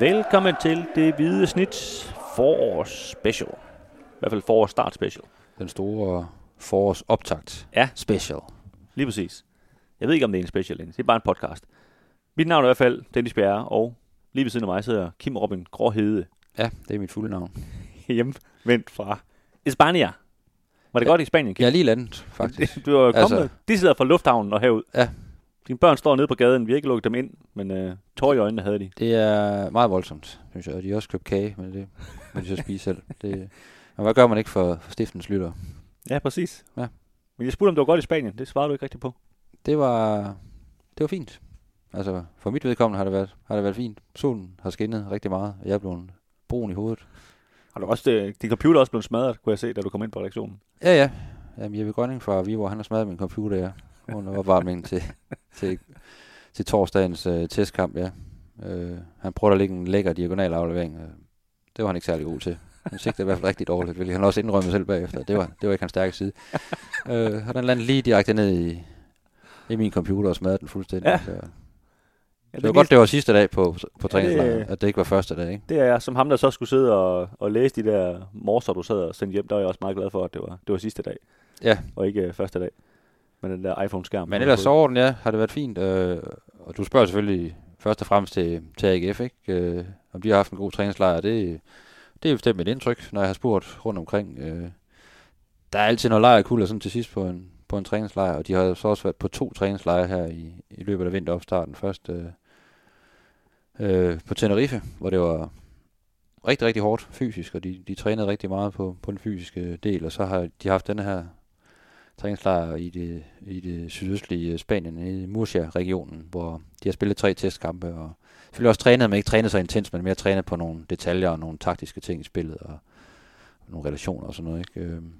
Velkommen til det hvide snit forårs special. I hvert fald forårs start special. Den store forårs optakt Ja. special. Lige præcis. Jeg ved ikke, om det er en special, det er bare en podcast. Mit navn er i hvert fald Dennis Bjerre, og lige ved siden af mig sidder Kim Robin Gråhede, Ja, det er mit fulde navn. hjemvendt fra Espania. Var det ja. godt i Spanien, Kim? Jeg er lige landet, faktisk. Du er jo kommet, Altså- de sidder fra lufthavnen og herud. Ja. Dine børn står nede på gaden, vi har ikke lukket dem ind, men øh, tår i øjnene havde de. Det er meget voldsomt, synes jeg. Og de har også købt kage, men det må de så spise selv. Det, men hvad gør man ikke for, for stiftens lytter? Ja, præcis. Ja. Men jeg spurgte, om det var godt i Spanien. Det svarede du ikke rigtigt på. Det var, det var fint. Altså, for mit vedkommende har det været, har det været fint. Solen har skinnet rigtig meget, og jeg er blevet brun i hovedet. Har du også, øh, din computer er også blevet smadret, kunne jeg se, da du kom ind på redaktionen. Ja, ja. Jamen, Jeppe Grønning fra Vivo, han har smadret min computer, ja. Under opvarmningen til, til, til torsdagens øh, testkamp, ja. Øh, han prøvede at lægge en lækker diagonal aflevering. Øh, det var han ikke særlig god til. Han sigtede i hvert fald rigtig dårligt, hvilket han også indrømmede selv bagefter. Det var, det var ikke hans stærke side. Øh, og den landede lige direkte ned i, i min computer og smadrede den fuldstændig. Ja. Så, Ja, det var godt, det var sidste dag på, på Ja, det- træningslejren, at det ikke var første dag, ikke? Det er jeg, som ham, der så skulle sidde og, og læse de der morser, du sad og sendte hjem. Der var jeg også meget glad for, at det var, det var sidste dag, Ja, og ikke øh, første dag. Men den der iPhone-skærm. Men ellers så orden, ja, har det været fint. Øh, og du spørger selvfølgelig først og fremmest til, til AGF, ikke? Øh, om de har haft en god træningslejr. Det, det er bestemt mit indtryk, når jeg har spurgt rundt omkring. Øh, der er altid noget lejrkulder sådan til sidst på en, på en træningslejr, og de har så også været på to træningslejre her i, i løbet af vinteropstarten. Først øh, øh, på Tenerife, hvor det var rigtig, rigtig hårdt fysisk, og de, de trænede rigtig meget på, på den fysiske del, og så har de haft den her træningslejr i det, i det sydøstlige Spanien, i Murcia-regionen, hvor de har spillet tre testkampe, og selvfølgelig også trænet, men ikke trænet så intens, men mere trænet på nogle detaljer og nogle taktiske ting i spillet, og, og nogle relationer og sådan noget. Ikke? Øhm,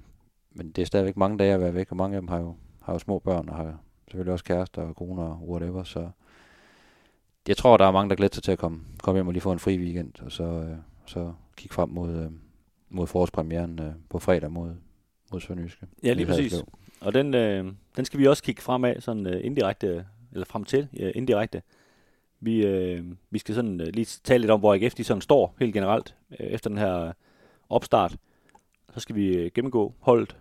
Men det er stadigvæk mange dage at være væk, og mange af dem har jo, har jo små børn, og har selvfølgelig også kærester og koner og whatever, så jeg tror, der er mange, der glæder sig til at komme, komme hjem og lige få en fri weekend, og så, øh, så kigge frem mod, øh, mod forårspremieren øh, på fredag mod, mod Sønderjyske. Ja, lige præcis. Og den, øh, den skal vi også kigge fremad, sådan øh, indirekte, eller frem til, øh, indirekte. Vi, øh, vi skal sådan øh, lige tale lidt om, hvor AGF de sådan står helt generelt øh, efter den her opstart. Så skal vi øh, gennemgå holdet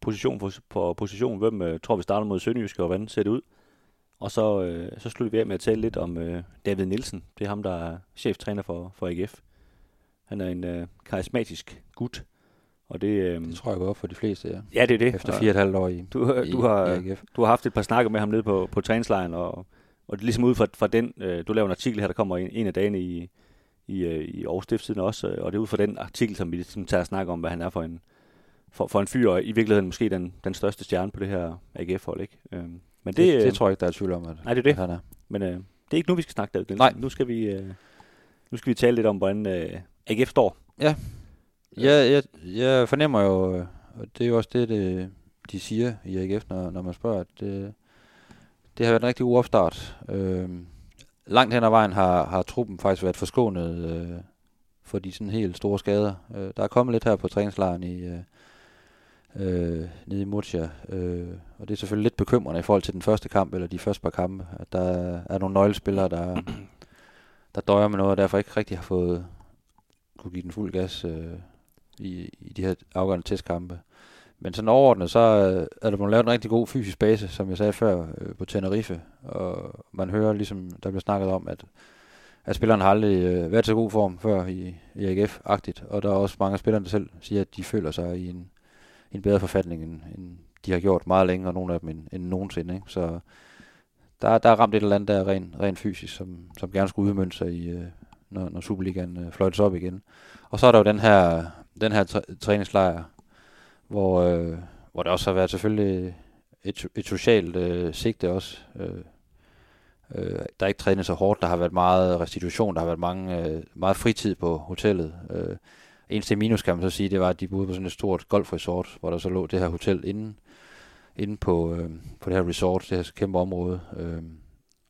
position for, på position. Hvem øh, tror vi starter mod Sønderjyske, og hvordan ser det ud? Og så, øh, så slutter vi af med at tale lidt om øh, David Nielsen. Det er ham, der er cheftræner for, for AGF. Han er en øh, karismatisk gut. Og det, øh, Det tror jeg går op for de fleste, ja. ja, det er det. Efter fire og et halvt år i, Du, i, du, har, i AGF. du har haft et par snakker med ham nede på, på træningslejren, og, og det er ligesom ud fra, fra den, øh, du laver en artikel her, der kommer en, en af dagene i, i, øh, i Aarhus Stiftstiden også, øh, og det er ud fra den artikel, som vi ligesom tager og snakker om, hvad han er for en, for, for en fyr, og i virkeligheden måske den, den største stjerne på det her AGF-hold, ikke? Øh, men det, Det, det, øh, tror jeg ikke, der er tvivl om, at, nej, det er det. han er. men øh, det er ikke nu, vi skal snakke, David Nielsen. Nej. Nu skal vi, øh, nu skal vi tale lidt om, hvordan øh, AGF står. Ja, Ja, jeg, jeg fornemmer jo, øh, og det er jo også det, det de siger i AGF, når, når man spørger, at det, det har været en rigtig god opstart. Øh, langt hen ad vejen har, har truppen faktisk været forskånet øh, for de sådan helt store skader. Øh, der er kommet lidt her på træningslejren i, øh, øh, nede i Murcia, øh, og det er selvfølgelig lidt bekymrende i forhold til den første kamp, eller de første par kampe, at der er nogle nøglespillere, der, der døjer med noget, og derfor ikke rigtig har fået kunne give den fuld gas øh, i, i de her afgørende testkampe. Men sådan overordnet, så øh, er der blevet lavet en rigtig god fysisk base, som jeg sagde før, øh, på Tenerife. Og man hører ligesom, der bliver snakket om, at, at spilleren har aldrig øh, været så god form før i, i AGF-agtigt. Og der er også mange af spillerne, der selv siger, at de føler sig i en, en bedre forfatning, end, end de har gjort meget længere, og nogle af dem end, end nogensinde. Ikke? Så der, der er ramt et eller andet der rent, ren fysisk, som, som gerne skulle udmønte sig i, øh, når, når Superligaen øh, fløjtes op igen. Og så er der jo den her, den her træningslejr, hvor, øh, hvor der også har været selvfølgelig et, et socialt øh, sigte også. Øh, øh, der er ikke trænet så hårdt, der har været meget restitution, der har været mange, øh, meget fritid på hotellet. Øh, eneste minus kan man så sige, det var, at de boede på sådan et stort golfresort, hvor der så lå det her hotel inde, inde på, øh, på det her resort, det her kæmpe område. Øh,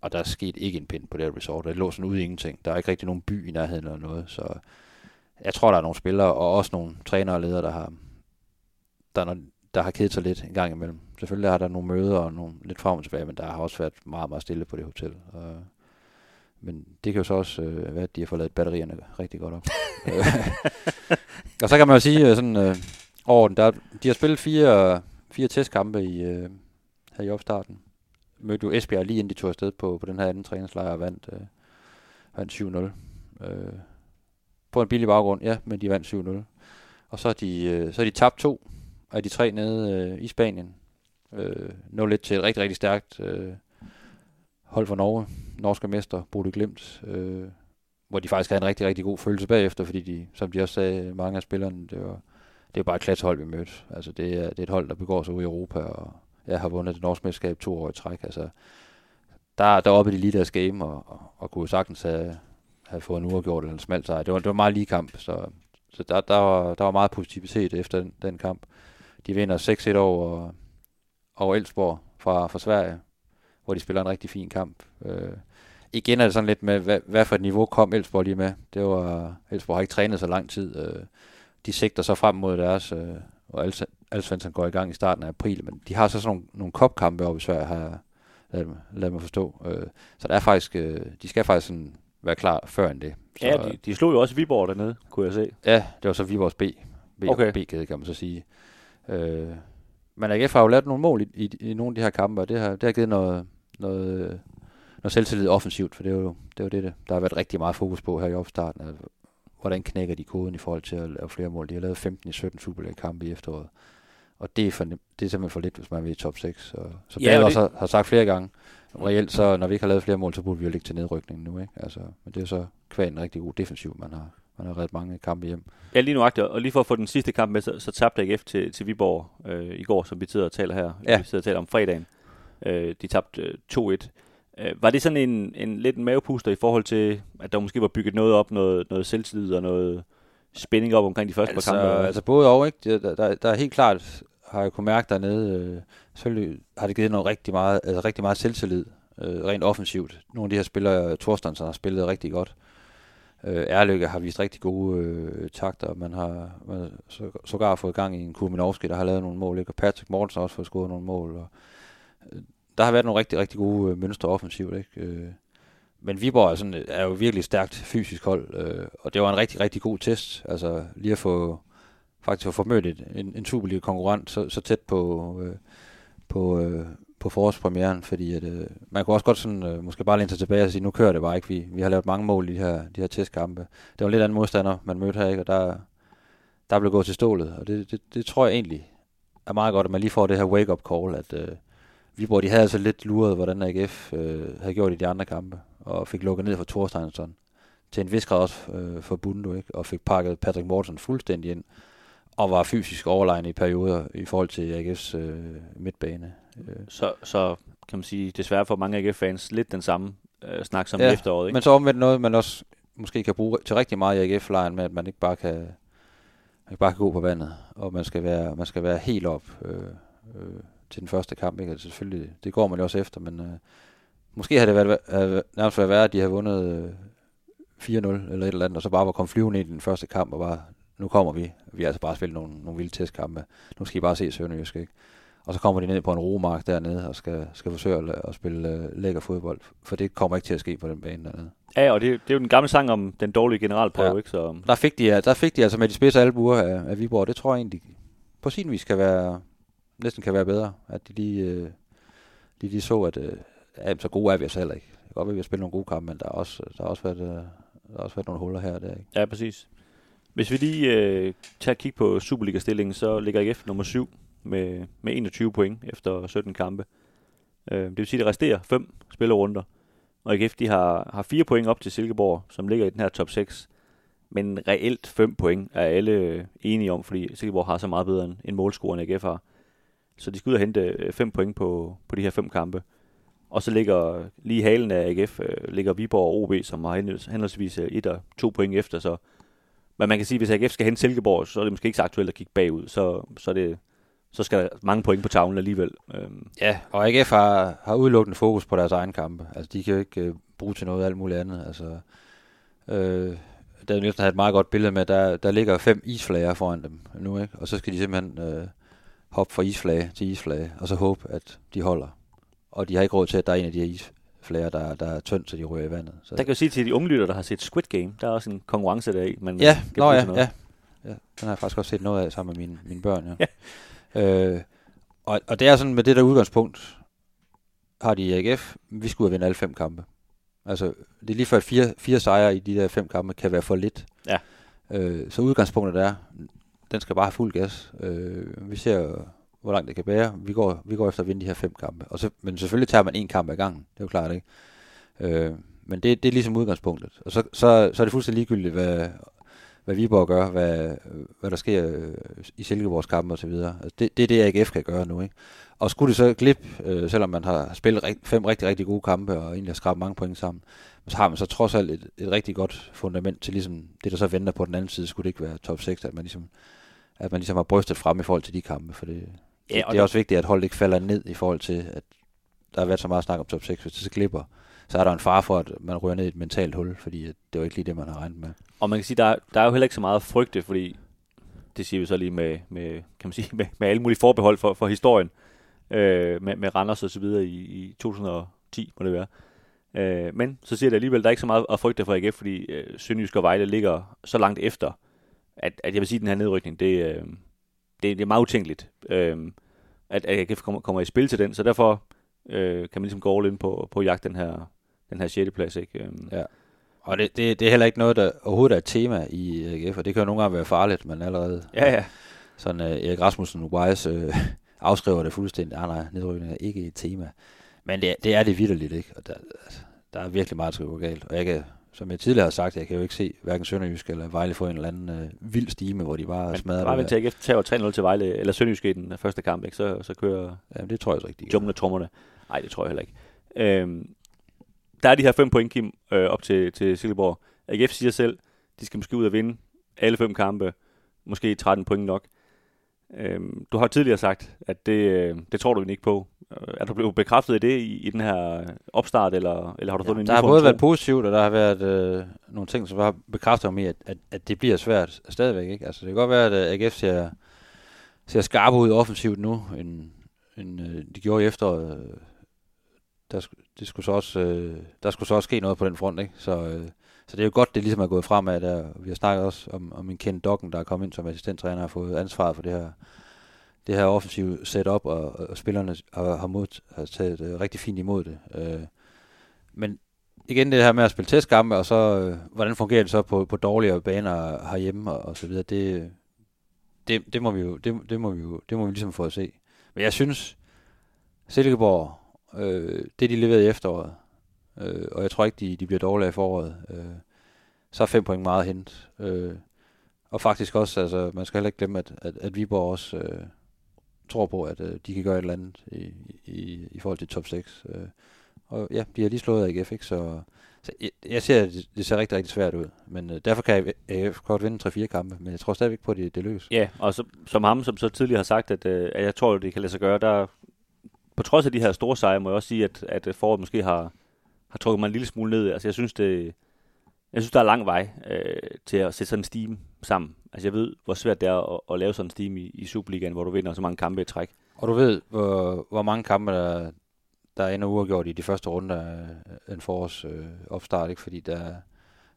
og der er sket ikke en pind på det her resort. Det lå sådan ude i ingenting. Der er ikke rigtig nogen by i nærheden eller noget, så jeg tror, der er nogle spillere, og også nogle trænere og ledere, der har, der, der har kedet sig lidt en gang imellem. Selvfølgelig har der nogle møder og nogle lidt frem og tilbage, men der har også været meget, meget stille på det hotel. Og men det kan jo så også øh, være, at de har fået lavet batterierne rigtig godt op. Øh, og så kan man jo sige øh, sådan øh, orden, der, de har spillet fire, fire testkampe i, øh, her i opstarten. Mødte jo Esbjerg lige inden de tog afsted på, på den her anden træningslejr og vandt, øh, vandt 7-0. Øh, på en billig baggrund, ja, men de vandt 7-0. Og så er de, øh, så er de tabt to af de tre nede øh, i Spanien. Øh, nå lidt til et rigtig, rigtig stærkt øh, hold for Norge. Norske mester, Bode Glimt. Øh, hvor de faktisk havde en rigtig, rigtig god følelse bagefter, fordi de, som de også sagde, mange af spillerne, det var, det er bare et klatshold, vi mødte. Altså, det er, det er et hold, der begår sig ud i Europa, og jeg har vundet det norske mesterskab to år i træk. Altså, der, der oppe i de lige deres game, og, og, og kunne sagtens have, havde fået en uafgjort eller en smalt sejr. Det var, det var en meget lige kamp, så, så der, der, var, der var meget positivitet efter den, den kamp. De vinder 6-1 over, over Elsborg fra, fra Sverige, hvor de spiller en rigtig fin kamp. Øh, igen er det sådan lidt med, hvad, hvad for et niveau kom Elsborg lige med. Det var, Elsborg har ikke trænet så lang tid. Øh, de sigter så frem mod deres, øh, og Alsvensson går i gang i starten af april, men de har så sådan nogle, nogle kopkampe op i Sverige, har lad, lad mig forstå. Øh, så der er faktisk, øh, de skal faktisk sådan være klar før end det. Så, ja, de, de slog jo også Viborg dernede, kunne jeg se. Ja, det var så Viborgs B. B okay. B-kæde, kan man så sige. Øh, men AGF har jo lavet nogle mål i, i, i nogle af de her kampe, og det har, det har givet noget, noget, noget selvtillid offensivt, for det er jo det, er jo det, der har været rigtig meget fokus på her i opstarten. Altså, hvordan knækker de koden i forhold til at lave flere mål. De har lavet 15 i 17 Superliga-kampe i efteråret. Og det er, for, det er simpelthen for lidt, hvis man vil i top 6. Så, så ja, det... også har, har sagt flere gange, reelt så, når vi ikke har lavet flere mål, så burde vi jo ligge til nedrykningen nu. Ikke? Altså, men det er så kvad en rigtig god defensiv, man har, man har reddet mange kampe hjem. Ja, lige nu og lige for at få den sidste kamp med, så, så tabte AGF til, til Viborg øh, i går, som vi sidder og taler her. Ja. Vi sidder og taler om fredagen. Øh, de tabte øh, 2-1. Øh, var det sådan en, en lidt en mavepuster i forhold til, at der måske var bygget noget op, noget, noget selvtillid og noget spænding op omkring de første altså, par kampe? Altså både og, ikke? Der, der, der er helt klart, har jeg kunne mærke dernede, øh, selvfølgelig har det givet noget rigtig meget, altså rigtig meget selvtillid, øh, rent offensivt. Nogle af de her spillere, Thorstensen har spillet rigtig godt. Øh, Erlykke har vist rigtig gode øh, takter. Man har man så, sågar fået gang i en Kurminovski, der har lavet nogle mål. Ikke? Og Patrick Mortensen har også fået scoret nogle mål. Og, øh, der har været nogle rigtig, rigtig gode øh, mønstre offensivt. Ikke? Øh, men Viborg er, sådan, er jo virkelig stærkt fysisk hold, øh, og det var en rigtig, rigtig god test. Altså lige at få faktisk at få mødt en, en Superliga-konkurrent så, så tæt på, øh, på, øh, på forårspremieren, fordi at, øh, man kunne også godt sådan, øh, måske bare læne sig tilbage og sige, nu kører det bare ikke, vi, vi har lavet mange mål i de her, de her testkampe. Det var en lidt anden modstander, man mødte her, ikke? og der, der blev gået til stålet, og det, det, det tror jeg egentlig er meget godt, at man lige får det her wake-up call, at øh, Viborg, de havde altså lidt luret, hvordan AGF øh, havde gjort i de andre kampe, og fik lukket ned for Thorsteinsson til en vis grad også øh, for Bundo, ikke? og fik pakket Patrick Mortensen fuldstændig ind, og var fysisk overlegen i perioder i forhold til AGF's øh, midtbane. Øh. Så, så kan man sige, desværre for mange AGF-fans lidt den samme øh, snak som ja, efteråret. Ikke? men så omvendt noget, man også måske kan bruge til rigtig meget i AGF-lejen med, at man ikke bare kan, man ikke bare kan gå på vandet, og man skal være, man skal være helt op øh, øh, til den første kamp. Ikke? Altså selvfølgelig, det går man jo også efter, men øh, måske har det været, øh, nærmest været værd, at de har vundet øh, 4-0 eller et eller andet, og så bare var kommet flyvende i den første kamp, og bare, nu kommer vi. Vi har altså bare spillet nogle, nogle vilde testkampe. Nu skal I bare se Sønderjysk, ikke? Og så kommer de ned på en romark dernede og skal, skal forsøge at, at spille uh, lækker fodbold. For det kommer ikke til at ske på den bane dernede. Ja, og det, det er jo den gamle sang om den dårlige generalprøve, ja. ikke? Så... Der, fik de, der fik de altså med de spidse albuer af, af Viborg. Det tror jeg egentlig på sin vis kan være, næsten kan være bedre. At de lige, uh, de lige så, at uh, ja, så gode er vi os heller ikke. Det kan godt være, at vi har spillet nogle gode kampe, men der har også, der har også, været, øh, der har også været nogle huller her og der. Ikke? Ja, præcis. Hvis vi lige øh, tager et kig på Superliga-stillingen, så ligger IF nummer 7 med, med 21 point efter 17 kampe. Øh, det vil sige, at det resterer fem spillerunder. Og IF de har, har fire point op til Silkeborg, som ligger i den her top 6. Men reelt 5 point er alle øh, enige om, fordi Silkeborg har så meget bedre end, end målscoren IF har. Så de skal ud og hente øh, 5 point på, på de her fem kampe. Og så ligger lige halen af AGF, øh, ligger Viborg og OB, som har henholdsvis øh, et og to point efter. Så, men man kan sige, at hvis AGF skal hente Silkeborg, så er det måske ikke så aktuelt at kigge bagud. Så, så er det så skal der mange point på tavlen alligevel. Øhm. Ja, og AGF har, har udelukkende fokus på deres egen kampe. Altså, de kan jo ikke øh, bruge til noget alt muligt andet. Altså, øh, der Nielsen har et meget godt billede med, der, der ligger fem isflager foran dem nu, ikke? og så skal de simpelthen øh, hoppe fra isflage til isflage, og så håbe, at de holder. Og de har ikke råd til, at der er en af de her flere, der, der er tyndt, så de ryger i vandet. Så. Der kan jeg sige til de unge lytter, der har set Squid Game, der er også en konkurrence der i. Man ja, kan nå ja, noget. ja, ja. Den har jeg faktisk også set noget af sammen med mine, mine børn, ja. ja. Øh, og, og det er sådan, med det der udgangspunkt, har de i AGF, vi skulle have vinde alle fem kampe. Altså, det er lige før, at fire, fire sejre i de der fem kampe kan være for lidt. Ja. Øh, så udgangspunktet er, den skal bare have fuld gas. Øh, vi ser, hvor langt det kan bære. Vi går, vi går efter at vinde de her fem kampe. Og så, men selvfølgelig tager man en kamp ad gangen. Det er jo klart, ikke? Øh, men det, det er ligesom udgangspunktet. Og så, så, så er det fuldstændig ligegyldigt, hvad, hvad Viborg gør, hvad, hvad der sker øh, i Silkeborgs kampe og så videre. Altså det, det er det, AGF kan gøre nu, ikke? Og skulle det så glip, øh, selvom man har spillet rigt, fem rigtig, rigtig gode kampe, og egentlig har skrabet mange point sammen, så har man så trods alt et, et rigtig godt fundament til ligesom det, der så venter på den anden side, skulle det ikke være top 6, at man ligesom, at man ligesom har brystet frem i forhold til de kampe, for det, Ja, det, og det er også vigtigt, at holdet ikke falder ned i forhold til, at der har været så meget snak om top 6, hvis det så glipper, så er der en fare for, at man ryger ned i et mentalt hul, fordi det var ikke lige det, man har regnet med. Og man kan sige, der, er- der er jo heller ikke så meget at frygte, fordi det siger vi så lige med, med kan man sige, med, med alle mulige forbehold for, for historien, øh, med, med Randers og så videre i, i 2010, må det være. Øh, men så siger det alligevel, der er ikke så meget at frygte for AGF, fordi øh, Sønderjysk og Vejle ligger så langt efter, at, at jeg vil sige, at den her nedrykning, det, øh, det, det er meget utænkeligt, øh, at AGF kommer, kommer i spil til den, så derfor øh, kan man ligesom gå all in på, på at jagte den her, den her 6. plads. Ikke? Øh, Ja. Og det, det, det er heller ikke noget, der overhovedet er et tema i AGF, og det kan jo nogle gange være farligt, men allerede ja, ja. sådan uh, Erik Rasmussen Wise øh, afskriver det fuldstændig. Nej, nej, nedrykning er ikke et tema. Men det, det er det vidderligt, ikke? Og der, der er virkelig meget, der skal gå galt. Og jeg kan, som jeg tidligere har sagt, jeg kan jo ikke se hverken Sønderjysk eller Vejle få en eller anden øh, vild stime, hvor de bare Men smadrer bare det. vent til AGF tager 3-0 til Vejle, eller Sønderjysk i den første kamp, ikke? Så, så kører Ja, det tror jeg så ikke, de jumlen og trommerne. Nej, det tror jeg heller ikke. Øhm, der er de her fem point, Kim, øh, op til, til Silkeborg. AGF siger selv, de skal måske ud og vinde alle fem kampe, måske 13 point nok. Øhm, du har tidligere sagt, at det, øh, det tror du ikke på. Øh, Er du blevet bekræftet i det i, i den her opstart, eller, eller har du fundet en der har både tro? været positivt, og der har været øh, nogle ting, som har bekræftet mig i, at, at, at det bliver svært stadigvæk. Ikke? Altså, det kan godt være, at øh, AGF ser, ser skarpere ud offensivt nu, end, end øh, de gjorde i efteråret. Øh, Der, det skulle så også, øh, der skulle så også ske noget på den front. Ikke? Så, øh, så det er jo godt, det ligesom er gået fremad. Der. Vi har snakket også om, om en kendt Dokken, der er kommet ind som assistenttræner og har fået ansvaret for det her det her offensive setup, og, og spillerne har, har, mod, har taget øh, rigtig fint imod det. Øh, men igen det her med at spille testkampe, og så øh, hvordan fungerer det så på, på dårligere baner herhjemme og, og så videre, det, det, det, må vi jo, det, det må vi jo, det må vi ligesom få at se. Men jeg synes, Silkeborg, øh, det de leverede i efteråret, øh, og jeg tror ikke, de, de bliver dårligere i foråret, øh, så er fem point meget hent. Øh, og faktisk også, altså, man skal heller ikke glemme, at, at, at Viborg også øh, tror på, at øh, de kan gøre et eller andet i, i, i forhold til top 6. Øh, og ja, de har lige slået AGF, ikke? Så, så jeg, jeg ser, at det, det ser rigtig, rigtig svært ud. Men øh, derfor kan AGF godt vinde 3-4 kampe, men jeg tror stadigvæk på, at det, det lykkes. Ja, og så, som ham, som så tidligere har sagt, at, øh, at jeg tror, at det kan lade sig gøre, der på trods af de her store sejre, må jeg også sige, at, at foråret måske har, har trukket mig en lille smule ned. Altså jeg synes, det, jeg synes der er lang vej øh, til at sætte sådan en steam sammen. Altså jeg ved, hvor svært det er at, at lave sådan en steam i, i Superligaen, hvor du vinder så mange kampe i træk. Og du ved, hvor, hvor mange kampe, der, der ender uafgjort i de første runder af en forårs øh, opstart, ikke? fordi der,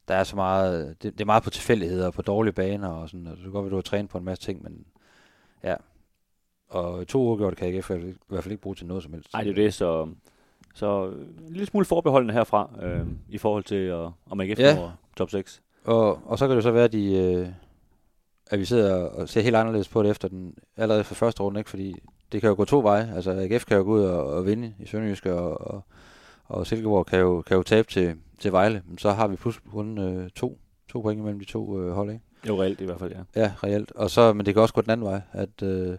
der er så meget, det, det er meget på tilfældigheder, på dårlige baner og sådan, og kan godt være, du har trænet på en masse ting, men ja, og to uafgjort kan jeg ikke, i hvert fald ikke bruge til noget som helst. Nej, det er det, så, så en lille smule forbeholdende herfra, øh, i forhold til, at, om AGF Ja. når top 6. Og, og så kan det så være, at, de, øh, at vi sidder og ser helt anderledes på det efter den, allerede fra første runde, ikke? fordi det kan jo gå to veje. Altså AGF kan jo gå ud og, og vinde i Sønderjyske, og, og, og Silkeborg kan jo, kan jo tabe til, til Vejle. Men så har vi pludselig kun øh, to, to point mellem de to øh, hold, ikke? Jo, reelt i hvert fald, ja. Ja, reelt. Og så, men det kan også gå den anden vej, at, øh,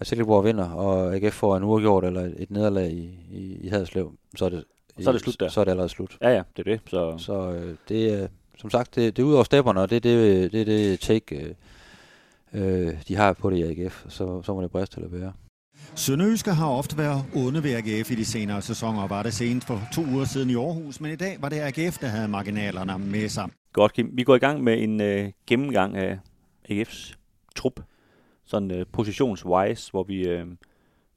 at Silkeborg vinder, og AGF får en uafgjort eller et, nederlag i, i, i Haderslev. Så er det, så er det slut der. Så er det allerede slut. Ja, ja, det er det. Så, Så øh, det er, som sagt, det, det er ud over stepperne, og det er det, det, det take, øh, øh, de har på det i AGF. Så, så må det briste til at være. Sønderjyske har ofte været onde ved AGF i de senere sæsoner, var det sent for to uger siden i Aarhus, men i dag var det AGF, der havde marginalerne med sig. Godt, Kim. Vi går i gang med en øh, gennemgang af AGF's trup, sådan øh, positionswise, hvor vi øh,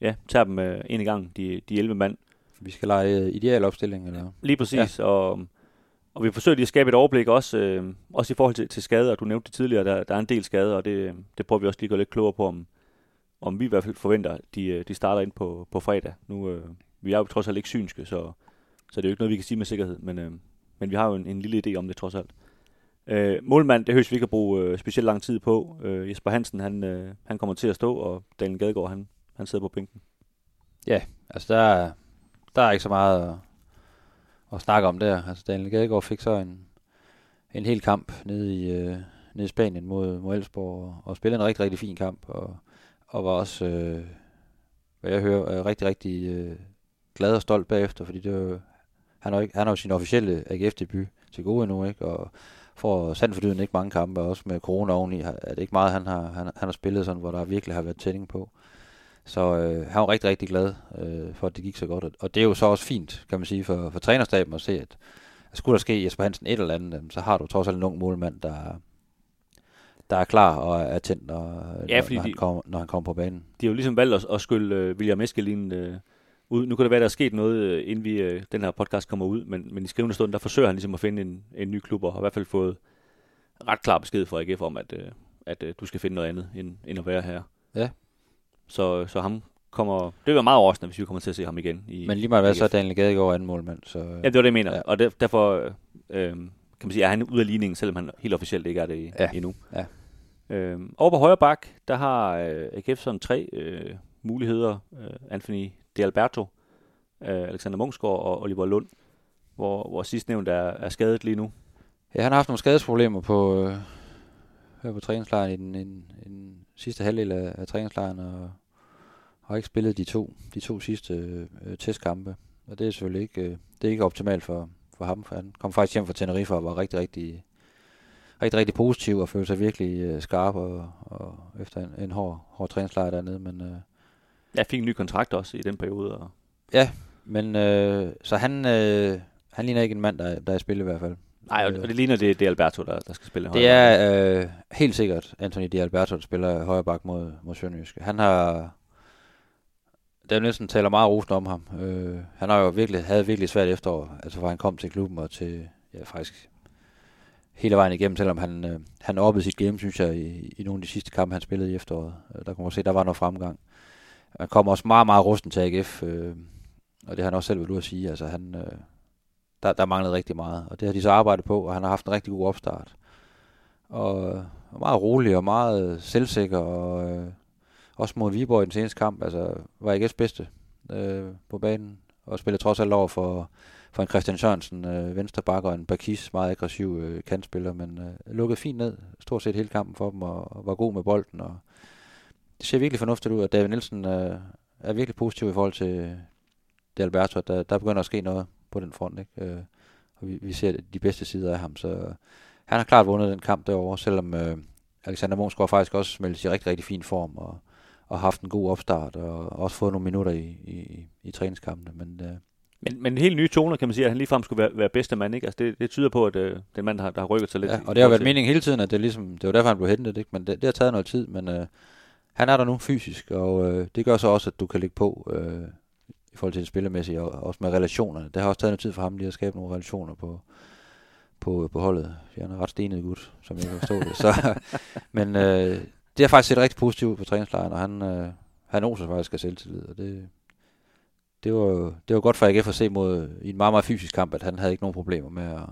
ja, tager dem øh, en i gang, de, de 11 mand. vi skal lege øh, ideal opstilling, eller? Lige præcis, ja. og, og vi forsøger lige at skabe et overblik også, øh, også i forhold til, til skader, du nævnte det tidligere, der, der er en del skader, og det, det prøver vi også lige at gå lidt klogere på, om, om vi i hvert fald forventer, de, øh, de starter ind på, på fredag. Nu, øh, vi er jo trods alt ikke synske, så, så det er jo ikke noget, vi kan sige med sikkerhed, men, øh, men vi har jo en, en lille idé om det trods alt. Øh, målmand, det høres vi ikke at bruge øh, specielt lang tid på. Øh, Jesper Hansen, han, øh, han kommer til at stå, og Daniel Gadegaard, han, han sidder på bænken. Ja, altså der, der er ikke så meget at, at snakke om der. Altså Daniel Gadegaard fik så en, en hel kamp nede i, øh, nede i Spanien mod, mod Elfsborg, og, og spillede en rigtig, rigtig fin kamp, og, og var også, øh, hvad jeg hører, øh, rigtig, rigtig øh, glad og stolt bagefter, fordi det var, han har, ikke, han har jo sin officielle AGF-debut til gode endnu, ikke? Og får sandt for ikke mange kampe, også med corona oveni, er det ikke meget, han har, han, han har spillet sådan, hvor der virkelig har været tænding på. Så øh, han var rigtig, rigtig glad øh, for, at det gik så godt. Og det er jo så også fint, kan man sige, for, for trænerstaben at se, at, at skulle der ske Jesper Hansen et eller andet, så har du trods alt en ung målmand, der, der er klar og er tændt, når, ja, når, han, kommer, når han kommer på banen. De har jo ligesom valgt at, at skylle uh, William Eskelin uh, ud. Nu kan det være, der er sket noget, uh, inden vi, uh, den her podcast kommer ud, men, men i skrivende stund, der forsøger han ligesom at finde en, en ny klub, og har i hvert fald fået ret klar besked fra AGF om, at, uh, at uh, du skal finde noget andet, end, end at være her. Ja. Så, så ham kommer... Det vil være meget overraskende, hvis vi kommer til at se ham igen. I, men lige meget hvad, så er Daniel Gadegaard anden målmand. Så, ja, det var det, jeg mener. Ja. Og der, derfor øh, kan man sige, er han ude af ligningen, selvom han helt officielt ikke er det ja. endnu. Ja. Øh, over på højre bak, der har øh, AGF sådan tre øh, muligheder. Øh, Anthony de Alberto, øh, Alexander Mungsgaard og Oliver Lund, hvor, hvor sidstnævnt er, er skadet lige nu. Ja, han har haft nogle skadesproblemer på, øh, her på træningslejren i den, en, den sidste halvdel af, af træningslejren, og har ikke spillet de to, de to sidste øh, testkampe. Og det er selvfølgelig ikke, øh, det er ikke optimalt for, for ham, for han kom faktisk hjem fra Tenerife og var rigtig, rigtig rigtig, rigtig positiv og følte sig virkelig øh, skarp og, og efter en, en hård, hård træningslejr dernede. Men, øh, jeg fik en ny kontrakt også i den periode. Og... Ja, men øh, så han, øh, han ligner ikke en mand, der, der er i spil i hvert fald. Nej, og det, og det ligner det, det er Alberto, der, der skal spille Det er øh, helt sikkert Anthony Di Alberto, der spiller højre bak mod, mod Sønderjysk. Han har... Der næsten taler meget rosende om ham. Øh, han har jo virkelig, havde virkelig svært efterår, altså fra han kom til klubben og til, ja faktisk hele vejen igennem, selvom han, øh, han oppede sit game, synes jeg, i, i nogle af de sidste kampe, han spillede i efteråret. Øh, der kunne man se, der var noget fremgang. Han kommer også meget, meget rusten til AGF, øh, og det har han også selv været ude at sige. Altså, han, øh, der, der manglede rigtig meget, og det har de så arbejdet på, og han har haft en rigtig god opstart. Og, og meget rolig og meget selvsikker, og øh, også mod Viborg i den seneste kamp, altså var AGF's bedste øh, på banen, og spillede trods alt over for for en Christian Sørensen, øh, venstrebakker, og en Bakis, meget aggressiv øh, kantspiller, men øh, lukkede fint ned, stort set hele kampen for dem, og, og var god med bolden, og det ser virkelig fornuftigt ud, og David Nielsen øh, er virkelig positiv i forhold til det Alberto, der, der begynder at ske noget på den front, ikke? Øh, og vi, vi ser de bedste sider af ham, så han har klart vundet den kamp derovre, selvom øh, Alexander Monsgaard faktisk også smeltet i rigtig, rigtig fin form, og, og haft en god opstart, og også fået nogle minutter i, i, i træningskampene, men øh, men, men helt nye toner, kan man sige, at han ligefrem skulle være, være bedste mand, ikke? Altså det, det tyder på, at øh, den mand, der har, der har rykket sig lidt. Ja, og det har været meningen hele tiden, at det, ligesom, det var derfor, han blev hentet, ikke? Men det, det har taget noget tid, men øh, han er der nu fysisk, og øh, det gør så også, at du kan ligge på øh, i forhold til det spillemæssige, og også med relationerne. Det har også taget noget tid for ham lige at skabe nogle relationer på, på, øh, på holdet. Han er ret stenet gut, som jeg kan forstå det. Så, men øh, det har faktisk set rigtig positivt på træningslejren, og han, øh, han oser faktisk af selvtillid, og det, det var, det var godt for AGF at se mod, i en meget, meget fysisk kamp, at han havde ikke nogen problemer med at,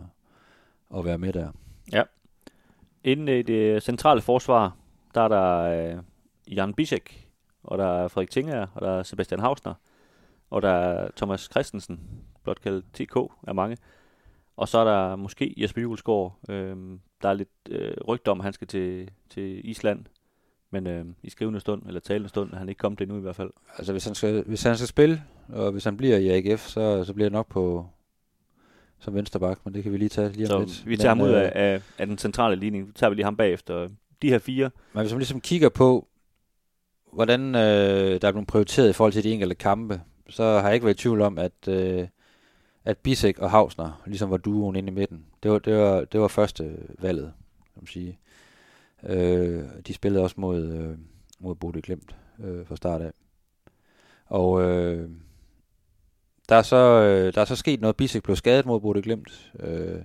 at være med der. Ja. Inden i det centrale forsvar, der er der øh, Jan Bisek, og der er Frederik Tinger, og der er Sebastian Hausner, og der er Thomas Christensen, blot kaldet TK af mange. Og så er der måske Jesper Julesgaard. Øh, der er lidt øh, rygter om, at han skal til, til Island. Men øh, i skrivende stund, eller talende stund, er han ikke kommet endnu i hvert fald. Altså hvis han skal, hvis han skal spille, og hvis han bliver i AGF, så, så bliver det nok på som vensterbak, men det kan vi lige tage lige om så lidt. vi tager ham ud af, af, af, den centrale ligning, så tager vi lige ham bagefter. De her fire. Men hvis man ligesom kigger på, hvordan øh, der er blevet prioriteret i forhold til de enkelte kampe, så har jeg ikke været i tvivl om, at, øh, at Bisek og Hausner ligesom var duoen inde i midten. Det var, det var, det var første valget, kan man sige. Øh, de spillede også mod, øh, mod Bodø Glimt øh, fra start af. Og øh, der, er så, øh, der er så sket noget. Bisek blev skadet mod Bode Glimt. Øh,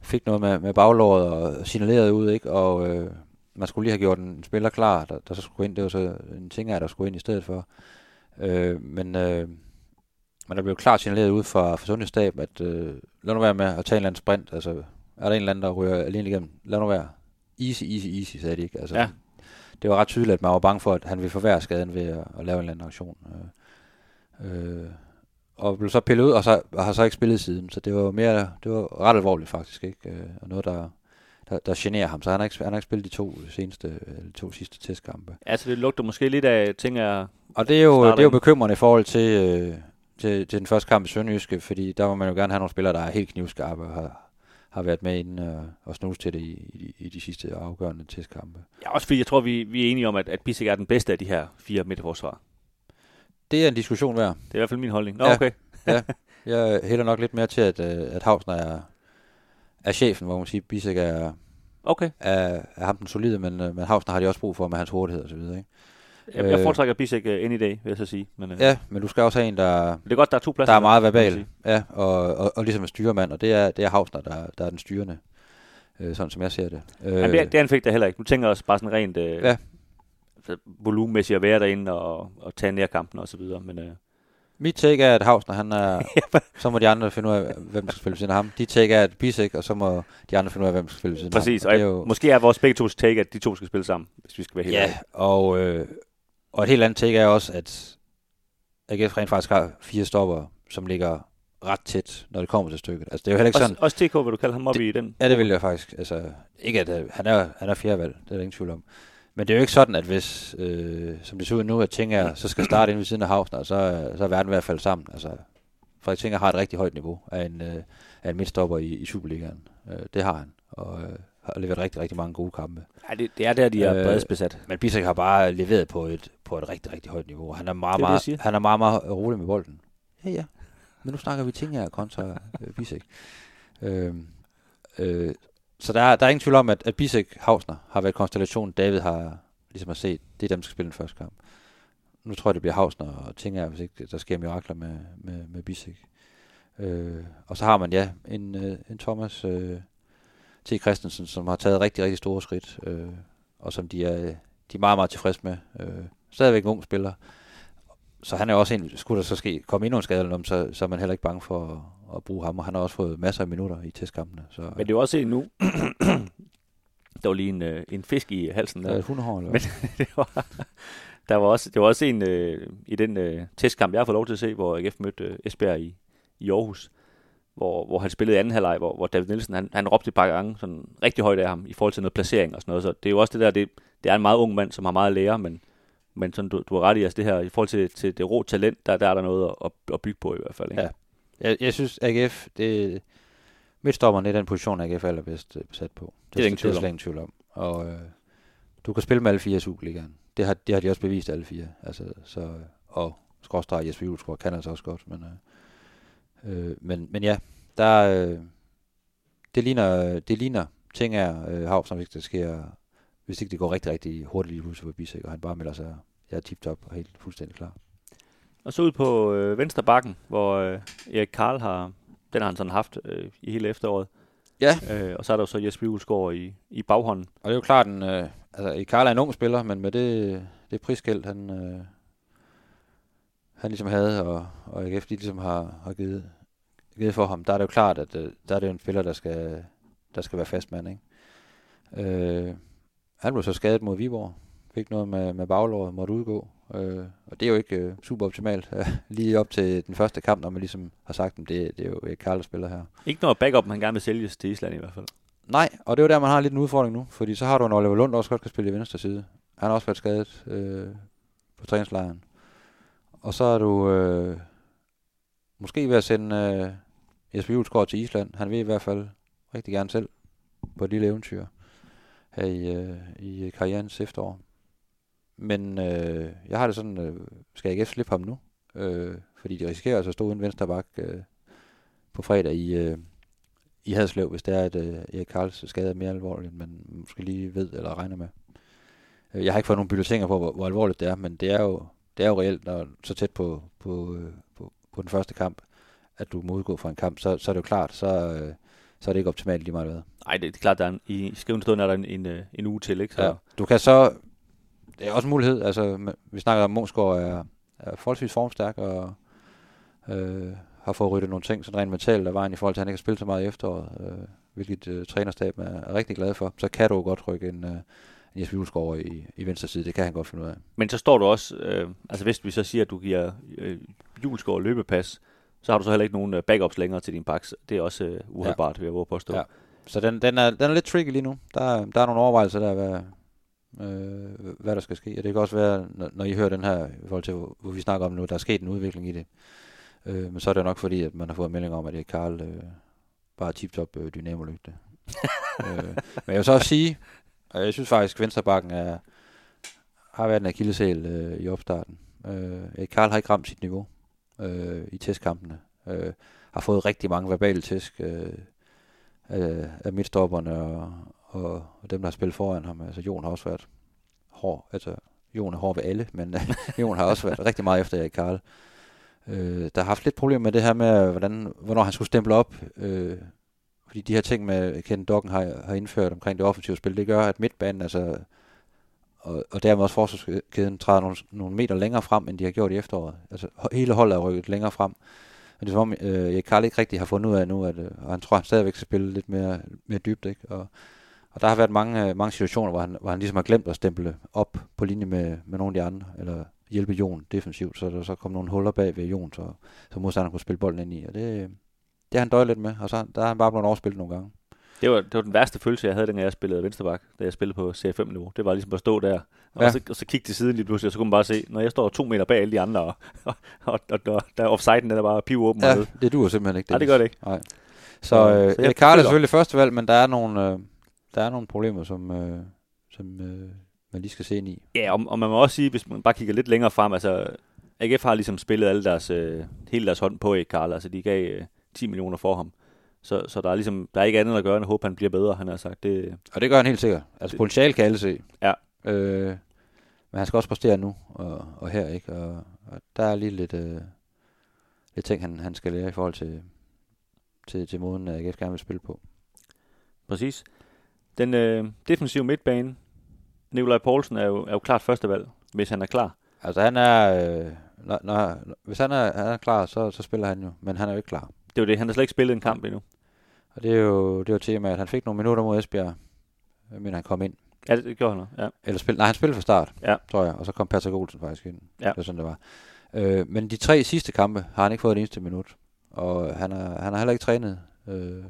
fik noget med, med baglåret og signalerede ud, ikke? Og øh, man skulle lige have gjort en spiller klar, der, der så skulle ind. Det var så en ting, der skulle ind i stedet for. Øh, men, øh, men der blev klart signaleret ud fra, fra sundhedsstab, at øh, lad nu være med at tage en eller anden sprint. Altså, er der en eller anden, der ryger alene igennem? Lad nu være. Easy, easy, easy, sagde de ikke. Altså, Ja. Det var ret tydeligt, at man var bange for, at han ville forværre skaden ved at, at lave en eller anden aktion. Øh, øh, og blev så pillet ud, og, så, og har så ikke spillet siden. Så det var mere, det var ret alvorligt faktisk, ikke? Øh, og noget, der, der, der generer ham. Så han har ikke, han har ikke spillet de to, seneste, eller to sidste testkampe. Altså, det lugter måske lidt af ting af... Og det er jo, det er jo bekymrende i forhold til, øh, til, til den første kamp i Sønderjyske, fordi der må man jo gerne have nogle spillere, der er helt knivskarpe og har, har været med inden øh, og snuse til det i, i, i de sidste afgørende testkampe. Ja, også fordi jeg tror, vi, vi er enige om, at, at Bissek er den bedste af de her fire midterforsvar. Det er en diskussion værd. Det er i hvert fald min holdning. Nå, Ja. okay. Jeg hælder nok lidt mere til, at, øh, at Havsner er, er chefen, hvor man siger, at Bisek er, Okay. er, er ham den solide, men, øh, men Havsner har de også brug for med hans hurtighed og så videre. Ikke? Jeg, jeg Øh. foretrækker Bissek uh, any day, vil jeg så sige. Men, uh, Ja, men du skal også have en, der, Det er godt, der er to pladser. der er meget verbal, ja, og, og, og ligesom en styrmand, og det er, det er Havsner, der, der er den styrende, øh, sådan som jeg ser det. Øh, Jamen, det, det anfægter jeg heller ikke. Du tænker også bare sådan rent uh, Ja. volumenmæssigt at være derinde og, og tage nær kampen og så videre. Men uh, Mit take er, at Havsner, han er, så må de andre finde ud af, hvem der skal spille ved siden af ham. De take er, at Bisek, og så må de andre finde ud af, hvem der skal spille ved siden præcis, af og ham. jeg, det er jo, måske er vores begge tos take, at de to skal spille sammen, hvis vi skal være helt Ja, og, øh, og et helt andet take er også, at AGF rent faktisk har fire stopper, som ligger ret tæt, når det kommer til stykket. Altså, det er jo heller ikke Også, sådan... også TK, vil du kalde ham op i den? Ja, det vil jeg faktisk. Altså, ikke at øh, han er, han er fjerdevalg, det er der ingen tvivl om. Men det er jo ikke sådan, at hvis, øh, som det ser ud nu, at Tinger så skal starte ind ved siden af Havsner, så, er- så er verden i hvert fald sammen. Altså, Frederik Tinger har et rigtig højt niveau af en, øh, af en midtstopper i, i Superligaen. Øh, det har han, og øh, har leveret rigtig, rigtig mange gode kampe. Ja, det, det er der, de er Øh, øh, bredest besat. Men Bisek har bare leveret på et, på et rigtig, rigtig højt niveau. Han er meget, Det det, meget, siger. han er meget, meget rolig med bolden. Ja, ja. Men nu snakker vi ting her kontra øh, Bisek. Øhm, øh, så der er, der er ingen tvivl om, at, at Bisek Hausner har været konstellationen, David har ligesom har set. Det er dem, der skal spille den første kamp. Nu tror jeg, det bliver Hausner og ting hvis ikke der sker mirakler med, med, med Bisek. Øh, og så har man, ja, en, øh, en Thomas øh, T. Christensen, som har taget rigtig, rigtig store skridt, øh, og som de er, de er meget, meget tilfredse med. Øh, stadigvæk en ung spiller. Så han er også en, skulle der så ske, komme endnu en skade, så, så er man heller ikke bange for at, bruge ham, og han har også fået masser af minutter i testkampene. Så, Men det er jo også en nu. der var lige en, øh, en fisk i halsen. er Der. et hundehår, eller Men det var, der var også, det var også en øh, i den øh, testkamp, jeg har fået lov til at se, hvor AGF mødte øh, Esbjerg i, i Aarhus, hvor, hvor han spillede i anden halvleg, hvor, hvor David Nielsen, han, han råbte et par gange sådan rigtig højt af ham i forhold til noget placering og sådan noget. Så det er jo også det der, det, det er en meget ung mand, som har meget at lære, men, men sådan, du, du har ret i, altså det her, i forhold til, til det rå talent, der, der er der noget at, at bygge på i hvert fald. Ikke? Ja. Jeg, jeg synes, AGF, det midtstopperen det er den position, AGF er allerbedst øh, besat på. Det er der ingen det er om. slet ingen tvivl om. Og øh, du kan spille med alle fire i Superligaen. Det har, det har de også bevist, alle fire. Altså, så, og skråstrej Jesper Julesgaard kan altså også godt. Men, øh, øh, men, men ja, der, øh, det ligner, det ligner ting er øh, Havs, hvis det sker, hvis ikke det går rigtig, rigtig hurtigt lige pludselig for Bisek, og han bare melder sig, jeg er tip-top og helt fuldstændig klar. Og så ud på øh, venstre bakken, hvor øh, Erik Karl har, den har han sådan haft øh, i hele efteråret. Ja. Øh, og så er der jo så Jesper Julesgaard i, i baghånden. Og det er jo klart, en, øh, altså Karl er en ung spiller, men med det, det prisskæld, han, øh, han ligesom havde, og, og AGF de ligesom har, har givet, givet for ham, der er det jo klart, at øh, der er det jo en spiller, der skal, der skal være fastmand, ikke? Øh, han blev så skadet mod Viborg, fik noget med, med baglåret, måtte udgå, øh, og det er jo ikke øh, super optimalt, lige op til den første kamp, når man ligesom har sagt, at det, det er jo ikke Karl, der spiller her. Ikke noget backup, han gerne vil sælges til Island i hvert fald. Nej, og det er jo der, man har lidt en udfordring nu, fordi så har du en Oliver Lund, der også godt kan spille i venstre side. Han har også været skadet øh, på træningslejren. Og så er du øh, måske ved at sende øh, Jesper Julesgaard til Island. Han vil i hvert fald rigtig gerne selv på et lille eventyr her i, øh, i karrierens efterår. Men øh, jeg har det sådan, øh, skal jeg ikke slippe ham nu? Øh, fordi de risikerer altså at stå uden venstre bak øh, på fredag i, øh, i Hadslev, hvis det er, at øh, Erik Karls skade er mere alvorligt, end man måske lige ved eller regner med. Øh, Jeg har ikke fået nogen bulletiner på, hvor, hvor alvorligt det er, men det er jo, det er jo reelt, når så tæt på, på, øh, på, på den første kamp, at du må udgå fra en kamp, så, så er det jo klart, så, øh, så er det ikke optimalt lige meget hvad. Nej, det er klart, der er en, i skrivende stund er der en, en, øh, en uge til, ikke? Så, Ja. Du kan så, det er også en mulighed, altså vi snakker om, at Mungsgaard er, er forholdsvis formstærk, og øh, har fået ryddet nogle ting, sådan rent mentalt af vejen i forhold til, at han ikke har spillet så meget i efteråret, øh, hvilket øh, trænerstaben er, er rigtig glad for. Så kan du godt rykke en, øh, Jesper Julesgaard over i, i venstre side, det kan han godt finde ud af. Men så står du også, øh, altså hvis vi så siger, at du giver øh, Julesgaard løbepas, så har du så heller ikke nogen øh, backups længere til din backs. Det er også øh, uholdbart, ja. vil jeg påstå. Ja. Så den, den, er, den er lidt tricky lige nu. Der, der er nogle overvejelser der, hvad, øh, hvad der skal ske. Og det kan også være, når, når I hører den her, i forhold til, hvor, hvor vi snakker om nu, der er sket en udvikling i det. Øh, men så er det nok fordi, at man har fået melding om, at det er Karl øh, bare tip-top øh, dynamolygte. øh, men jeg vil så også sige, og jeg synes faktisk, at Venstrebakken er, har været en akillesæl øh, i opstarten. Øh, Karl har ikke ramt sit niveau øh, i testkampene. Øh, har fået rigtig mange verbale tæsk øh, af, af midtstopperne og, og, og dem, der har spillet foran ham. Altså, Jon har også været hård. Altså, Jon er hård ved alle, men øh, Jon har også været rigtig meget efter Erik Karl. Øh, der har haft lidt problemer med det her med, hvordan, hvornår han skulle stemple op. Øh, fordi de her ting med Ken Dokken har, har indført omkring det offensive spil, det gør, at midtbanen, altså, og, og dermed også forsvarskæden, træder nogle, nogle meter længere frem, end de har gjort i efteråret. Altså, hele holdet er rykket længere frem. Og det er som om, øh, jeg Karl ikke rigtig har fundet ud af nu, at øh, og han tror, han stadigvæk skal spille lidt mere, mere dybt. Ikke? Og, og der har været mange, mange situationer, hvor han, hvor han ligesom har glemt at stemple op på linje med, med nogle af de andre, eller hjælpe Jon defensivt, så der så kom nogle huller bag ved Jon, så, så modstanderen kunne spille bolden ind i. Og det, det har han døjet lidt med, og så der har han bare blevet overspillet nogle gange. Det var, det var den værste følelse, jeg havde, dengang jeg spillede venstreback, da jeg spillede på C5-niveau. Det var ligesom at stå der, og, ja. så, og så kigge til siden lige pludselig, og så kunne man bare se, når jeg står to meter bag alle de andre, og, og, og, og, der er offsiden, den er bare piv åben. Ja, det duer simpelthen ikke. Det Nej, det gør det ikke. Nej. Så, øh, så jeg Karl er selvfølgelig første valg, men der er nogle, øh, der er nogle problemer, som, øh, som øh, man lige skal se ind i. Ja, og, og man må også sige, hvis man bare kigger lidt længere frem, altså AGF har ligesom spillet alle deres, øh, hele deres hånd på ikke Karl, altså de gav øh, 10 millioner for ham. Så, så der er ligesom, der er ikke andet at gøre, end at håbe, han bliver bedre, han har sagt. Det, og det gør han helt sikkert. Altså potentiale kan alle se. Ja. Øh, men han skal også præstere nu og, og her, ikke? Og, og der er lige lidt, øh, lidt ting, han, han skal lære i forhold til, til, til måden, AGF gerne vil spille på. Præcis. Den øh, defensive midtbane, Nikolaj Poulsen er jo, er jo klart førstevalg, hvis han er klar. Altså han er, øh, når, når, hvis han er, han er klar, så, så spiller han jo, men han er jo ikke klar. Det er jo det, han har slet ikke spillet en kamp endnu. Og det er jo, det er jo tema, at han fik nogle minutter mod Esbjerg, men han kom ind. Ja, det gjorde han ja. Eller spil, nej, han spillede fra start, ja. tror jeg, og så kom Patrick Olsen faktisk ind. Ja. Det var sådan, det var. Øh, men de tre sidste kampe har han ikke fået et eneste minut, og han, er, han har heller ikke trænet øh,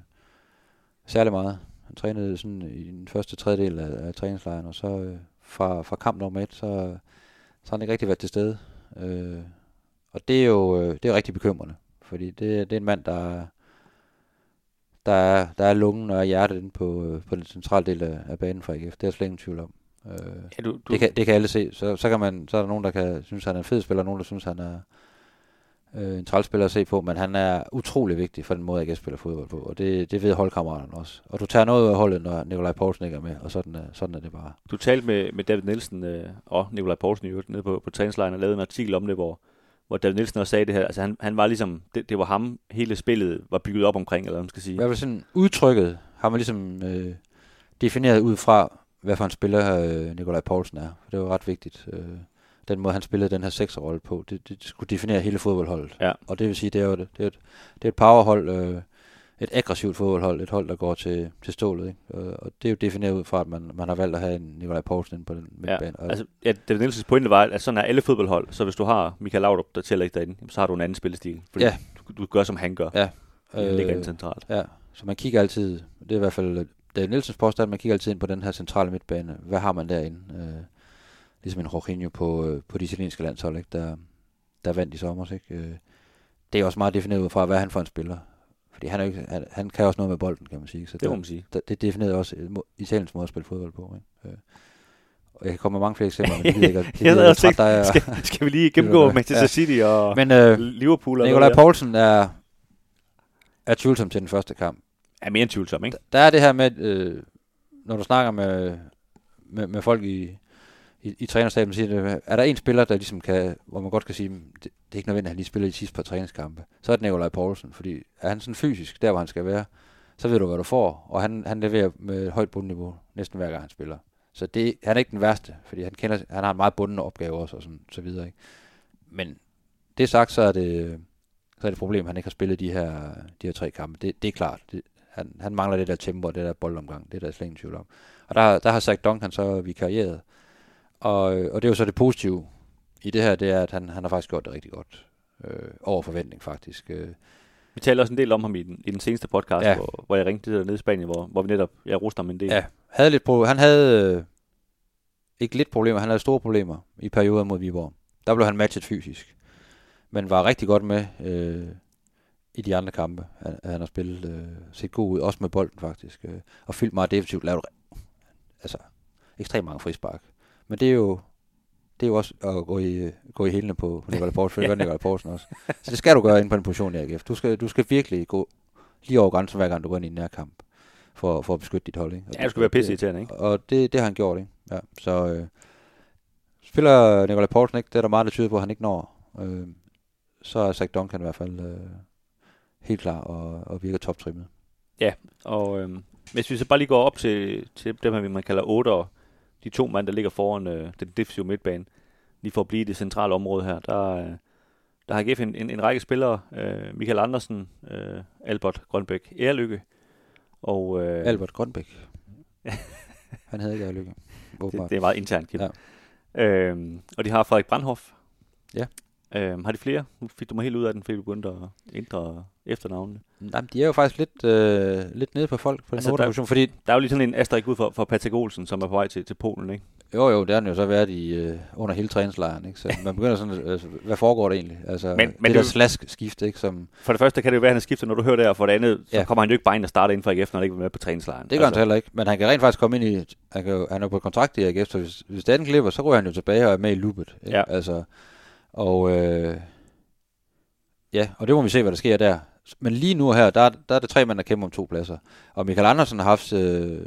særlig meget. Han trænede sådan i den første tredjedel af, af træningslejren, og så øh, fra, fra kamp nummer et, så, så har han ikke rigtig været til stede. Øh, og det er jo øh, det er rigtig bekymrende, fordi det, det er en mand, der, der, er, der er lungen og hjertet inde på, øh, på den centrale del af, af banen for AGF. Det er jeg slet ingen tvivl om. Øh, ja, du, du... Det, kan, det kan alle se. Så, så, kan man, så er der nogen, der kan synes, han er en fed spiller, og nogen, der synes, han er øh, en trælspiller at se på, men han er utrolig vigtig for den måde, AGF spiller fodbold på, og det, det ved holdkammeraterne også. Og du tager noget af holdet, når Nikolaj Poulsen ikke er med, og sådan, sådan er det bare. Du talte med, med David Nielsen øh, og Nikolaj Poulsen i øvrigt nede på, på træningslejren og lavede en artikel om det, hvor, hvor David Nielsen også sagde det her. Altså han, han var ligesom, det, det var ham, hele spillet var bygget op omkring, eller hvad man skal sige. Hvad var sådan udtrykket, har man ligesom øh, defineret ud fra, hvad for en spiller øh, Nikolaj Poulsen er. For det var ret vigtigt. Øh, den måde, han spillede den her sekserrolle på, det, det skulle definere hele fodboldholdet. Ja. Og det vil sige, det er jo det, det er et, det er et powerhold, øh, et aggressivt fodboldhold, et hold, der går til, til stålet. Ikke? Og, og det er jo defineret ud fra, at man, man har valgt at have en Nikolaj Poulsen på den midtbane. Ja, altså, ja, David Nielsens pointe var, at sådan er alle fodboldhold. Så hvis du har Michael Laudrup, der tæller ikke derinde, så har du en anden spillestil. Fordi ja. du, du gør, som han gør. Ja. Det ligger øh, centralt. Ja, så man kigger altid, det er i hvert fald David Nielsens påstand, man kigger altid ind på den her centrale midtbane. Hvad har man derinde? Øh, ligesom en Jorginho på, øh, på de italienske landshold, ikke? Der, der vandt i sommer. Ikke? Øh, det er også meget defineret ud fra, hvad han for en spiller. Fordi han, er ikke, han, han kan også noget med bolden, kan man sige. Så det må man sige. Der, det definerer også Italiens måde at spille fodbold på. Ikke? Øh. Og jeg kan komme med mange flere eksempler, men det gider ikke, det gider ikke dig. Skal, skal vi lige gennemgå Manchester ja. City og men, øh, Liverpool? Nikolaj Poulsen er, er tvivlsom til den første kamp. Er mere end tvivlsom, ikke? Der er det her med, øh, når du snakker med, med, med folk i, i, i trænerstaben siger, er der en spiller, der ligesom kan, hvor man godt kan sige, mm, det, det er ikke nødvendigt, at han lige spiller de sidste par træningskampe, så er det Nikolaj Poulsen, fordi er han sådan fysisk, der hvor han skal være, så ved du, hvad du får, og han, han leverer med højt bundniveau næsten hver gang han spiller. Så det, han er ikke den værste, fordi han, kender, han har en meget bundne opgave også, og sådan, så videre. Ikke? Men det sagt, så er det, så er det et problem, at han ikke har spillet de her, de her tre kampe. Det, det er klart. Det, han, han mangler det der tempo og det der boldomgang. Det er der slet ingen tvivl om. Og der, der har Zach Duncan så vikarieret. Og, og det er jo så det positive i det her, det er, at han, han har faktisk gjort det rigtig godt. Øh, over forventning faktisk. Øh, vi talte også en del om ham i den, i den seneste podcast, ja. hvor, hvor jeg ringte til nede i Spanien, hvor, hvor vi netop, jeg roste ham en del. Ja, havde lidt pro- han havde øh, ikke lidt problemer, han havde store problemer i perioder mod Viborg. Der blev han matchet fysisk, men var rigtig godt med øh, i de andre kampe. Han, han har spillet, øh, set god ud, også med bolden faktisk, øh, og fyldt meget defensivt, lavet altså, ekstremt mange frispark. Men det er jo, det er jo også at gå i, gå i hælene på, på Nikolaj Poulsen, for det gør Nikolaj Poulsen også. Så det skal du gøre ind på en position i AGF. Du skal, du skal virkelig gå lige over grænsen, hver gang du går ind i en nærkamp, for, for at beskytte dit hold. Ikke? Og ja, du skal være pisse irriterende, ikke? Og det, det har han gjort, ikke? Ja, så øh, spiller Nikolaj Poulsen ikke, det er der meget, der tyder på, at han ikke når. Øh, så er Zach Duncan i hvert fald øh, helt klar og, og virker toptrimmet. Ja, og øh, hvis vi så bare lige går op til, til dem her, man kalder 8 de to mand, der ligger foran øh, den defensive midtbane, lige for at blive i det centrale område her, der, øh, der har givet en, en, en række spillere, øh, Michael Andersen, øh, Albert Grønbæk, Ærlykke, og... Øh, Albert Grønbæk? Han havde ikke Ærlykke. Det, det er meget internt, Kim. Ja. Øhm, og de har Frederik Brandhoff. Ja. Øhm, har de flere? Nu fik du mig helt ud af den, fordi du begyndte at ændre efternavnene. Jamen, de er jo faktisk lidt, øh, lidt nede på folk på altså, den der, fordi Der er jo lige sådan en asterisk ud for, for Patrick Olsen, som er på vej til, til Polen, ikke? Jo, jo, det har den jo så været i, øh, under hele træningslejren, ikke? Så man begynder sådan, øh, hvad foregår der egentlig? Altså, men, men det, der slask skift, ikke? Som... For det første kan det jo være, at han skifter, når du hører det, og for det andet, ja. så kommer han jo ikke bare ind og starter inden for AGF, når han ikke er med på træningslejren. Det gør altså. han heller ikke, men han kan rent faktisk komme ind i, han, kan jo, han er på kontrakt i AGF, så hvis, hvis den klipper, så ryger han jo tilbage og er med i loopet. Ikke? Ja. Altså, og øh, ja, og det må vi se, hvad der sker der. Men lige nu her, der, der er det tre mænd, der kæmper om to pladser. Og Michael Andersen har haft øh,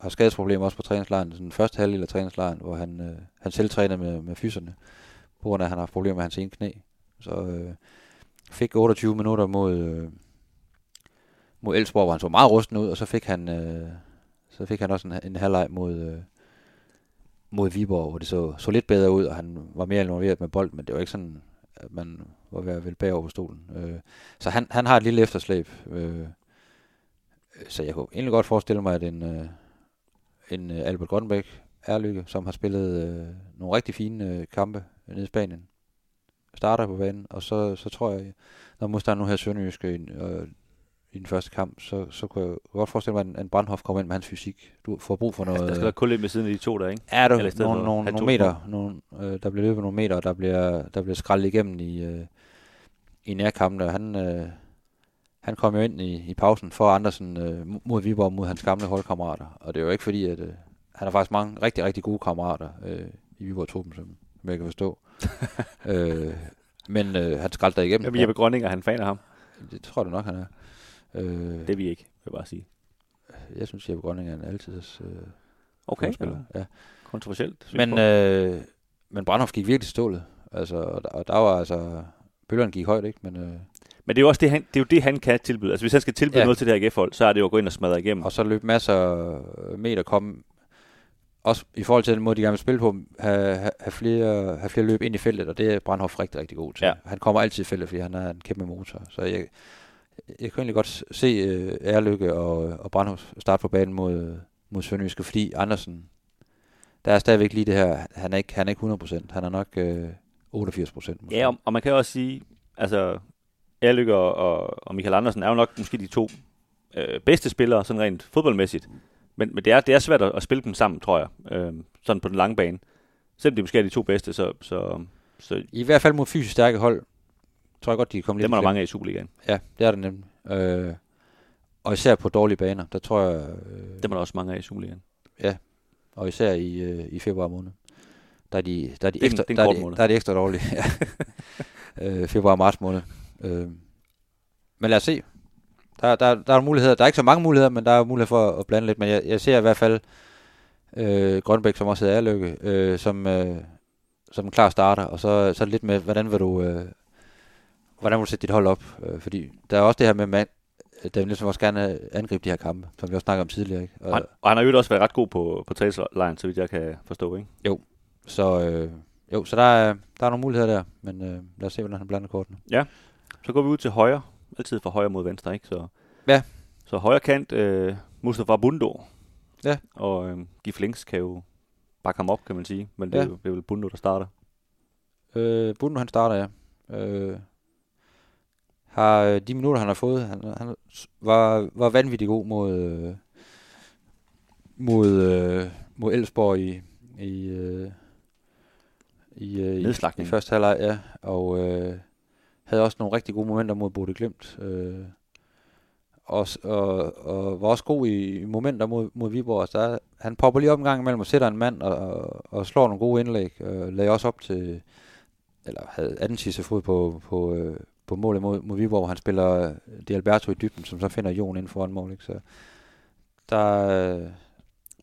har skadesproblemer også på træningslejren, den første halvdel af træningslejren, hvor han, øh, han selv træner med, med fyserne, på grund af, at han har haft problemer med hans ene knæ. Så øh, fik 28 minutter mod, øh, mod Elsborg, hvor han så meget rusten ud, og så fik han, øh, så fik han også en, en halvleg mod, øh, mod Viborg, hvor det så, så lidt bedre ud, og han var mere involveret med bold, men det var ikke sådan, at man var ved at vælge bagover på stolen. Øh, så han, han har et lille efterslæb. Øh, så jeg kunne egentlig godt forestille mig, at en, øh, en øh, Albert Grønbæk Erlykke, som har spillet øh, nogle rigtig fine øh, kampe nede i Spanien, starter på banen, og så, så tror jeg, når modstanderen nu her Sønderjyske øh, i den første kamp, så, så kunne jeg godt forestille mig, at en Brandhoff kommer ind med hans fysik. Du får brug for noget... Ja, der skal være kun lidt med siden af de to der, ikke? Ja, der er nogle, nogle, nogle meter, nogle, øh, der bliver løbet nogle meter, der bliver, der bliver skrællet igennem i, øh, i nærkampen, og han, øh, han kom jo ind i, i pausen for Andersen øh, mod Viborg, mod hans gamle holdkammerater. Og det er jo ikke fordi, at øh, han har faktisk mange rigtig, rigtig gode kammerater øh, i Viborg-truppen, som, som jeg kan forstå. øh, men øh, han skraldte der igennem. Jamen, Jeppe Grønning, er han fan af ham? Det tror jeg nok, han er. Øh, det er vi ikke, vil jeg bare sige. Jeg synes, Jeppe Grønning er en altid øh, okay, ja. ja. Kontroversielt. Men, øh, men Brandhoff gik virkelig stålet. Altså, og, der, og der var altså... Bølgerne gik højt, ikke? Men, øh, men det er jo også det, han, det, er jo det, han kan tilbyde. Altså hvis han skal tilbyde ja. noget til det her AGF-hold, så er det jo at gå ind og smadre igennem. Og så løbe masser af meter komme også i forhold til den måde, de gerne vil spille på, have, have, flere, have flere løb ind i feltet, og det er Brandhoff rigtig, rigtig god til. Ja. Han kommer altid i feltet, fordi han er en kæmpe motor. Så jeg, jeg kan egentlig godt se uh, Ærlykke og, og Brandhoff starte på banen mod, mod Sønderjyske, fordi Andersen, der er stadigvæk lige det her, han er ikke, han er ikke 100%, han er nok uh, 88%. Ja, og, og man kan også sige, altså Erlykke og, og, og Michael Andersen er jo nok måske de to øh, bedste spillere, sådan rent fodboldmæssigt. Men, men det, er, det er svært at, at spille dem sammen, tror jeg, øh, sådan på den lange bane. Selvom de måske er de to bedste, så... så, så I hvert fald mod fysisk stærke hold, tror jeg godt, de kan komme lidt Dem er der mange af i Superligaen. Ja, det er der nemlig. Øh, og især på dårlige baner, der tror jeg... Øh, Dem er der også mange af i Superligaen. Ja, og især i, øh, i februar måned. Der er de, der er de, ekstra, der er de, der er de ekstra dårlige. ja. øh, februar og marts måned. Øh, men lad os se. Der, der, der er muligheder. Der er ikke så mange muligheder, men der er mulighed for at blande lidt. Men jeg, jeg ser i hvert fald, Øh, Grønbæk, som også hedder Erlykke, øh, som, øh, som en klar starter, og så, så lidt med, hvordan vil du, øh, hvordan vil du sætte dit hold op? Øh, fordi der er også det her med, mand, der vil ligesom også gerne angribe de her kampe, som vi også snakkede om tidligere. Ikke? Og, han, og han har jo også været ret god på, på tagslejren, så vidt jeg kan forstå, ikke? Jo, så, øh, jo, så der er, der er nogle muligheder der, men øh, lad os se, hvordan han blander kortene. Ja, så går vi ud til højre, altid fra højre mod venstre, ikke? Så, ja. Så højre kant, øh, Mustafa Bundo. Ja. Og øh, Gif Links kan jo bakke ham op, kan man sige. Men det, ja. er, jo, det er vel Bundo, der starter. Øh, Bundo, han starter, ja. Øh, har øh, de minutter, han har fået, han, han var, var vanvittig god mod, øh, mod, øh, mod Elsborg i, i, i, i, i første halvleg, ja. Og øh, havde også nogle rigtig gode momenter mod Bode Glimt. Øh, og, og, og var også god i, i momenter mod, mod Viborg. Så der, han popper lige op en gang imellem og sætter en mand og, og, og slår nogle gode indlæg. Og lagde også op til, eller havde anden sidste fod på, på, øh, på målet mod, mod Viborg, hvor han spiller Di Alberto i dybden, som så finder Jon inden foran mål. Ikke? Så der,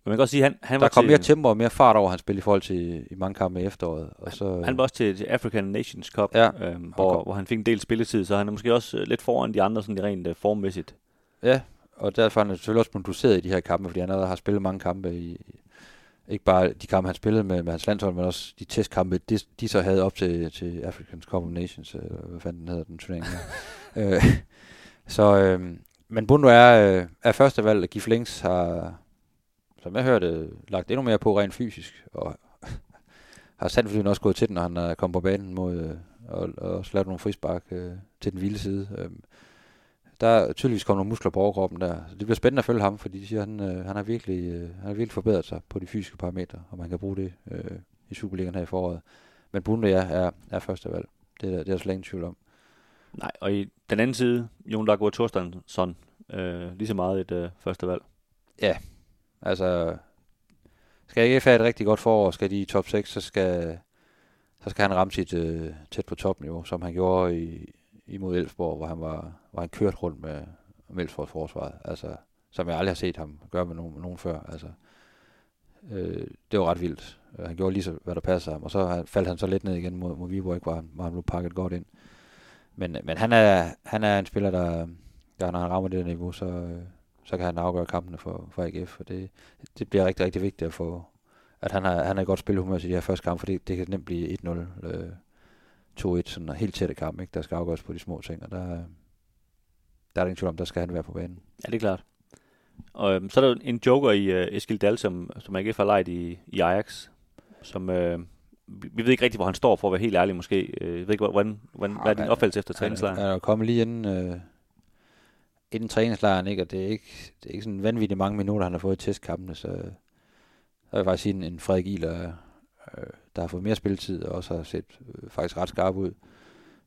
man kan også sige, han, han der var kom til, mere tempo og mere fart over hans spil i forhold til i mange kampe i efteråret. Og så, han var også til, til African Nations Cup, ja, øhm, hvor, hvor han fik en del spilletid, så han er måske også lidt foran de andre sådan rent uh, formmæssigt. Ja, og derfor er han selvfølgelig også produceret i de her kampe, fordi han allerede har spillet mange kampe i, ikke bare de kampe, han spillede med, med hans landshold, men også de testkampe, de, de så havde op til, til African Cup of Nations, eller hvad fanden den hedder, den turnering øh, Så, øh, men Bundo er, øh, er første valg, og Gif Links har, som jeg hørte, lagt endnu mere på rent fysisk, og har sandt også gået til den, når han er kommet på banen mod, øh, og, og lavet nogle frispark øh, til den vilde side. Øh, der er tydeligvis kommet nogle muskler på overkroppen der. Så det bliver spændende at følge ham, fordi de siger, han, øh, han, har virkelig, øh, han har virkelig forbedret sig på de fysiske parametre, og man kan bruge det øh, i Superligaen her i foråret. Men Bunde ja, er, er første valg. Det er, det er slet ingen tvivl om. Nej, og i den anden side, Jon Lago Thorstensson, øh, lige så meget et øh, første valg. Ja, altså skal ikke have et rigtig godt forår, skal de i top 6, så skal, så skal han ramme sit øh, tæt på topniveau, som han gjorde i, imod Elfsborg, hvor han var, hvor han kørt rundt med, med Elfsborgs forsvaret. Altså, som jeg aldrig har set ham gøre med nogen, med nogen før. Altså, øh, det var ret vildt. Han gjorde lige så, hvad der passede ham, og så faldt han så lidt ned igen mod, mod Viborg, hvor han, hvor han blev pakket godt ind. Men, øh, men han, er, han er en spiller, der, der når han rammer det niveau, så, øh, så kan han afgøre kampene for, for AGF, og det, det bliver rigtig, rigtig vigtigt at få, at han har, han har et godt spilhumør til de her første kampe, for det, det kan nemt blive 1-0, øh, 2-1, sådan en helt tætte kamp, ikke? der skal afgøres på de små ting, og der, der er der ingen tvivl om, der skal han være på banen. Ja, det er klart. Og øhm, så er der en joker i øh, Eskild Dahl, som, som AGF har lejet i, i Ajax, som... Øh, vi ved ikke rigtigt, hvor han står, for at være helt ærlig måske. Øh, jeg ved ikke, hvordan, hvordan, ja, hvad er din opfattelse efter træningslejren? Han er kommet lige inden, øh, inden træningslejren, ikke? og det er ikke, det er ikke sådan vanvittigt mange minutter, han har fået i testkampene, så jeg vil faktisk sige, en, en Frederik Ihler, øh, der har fået mere spilletid, og også har set øh, faktisk ret skarp ud,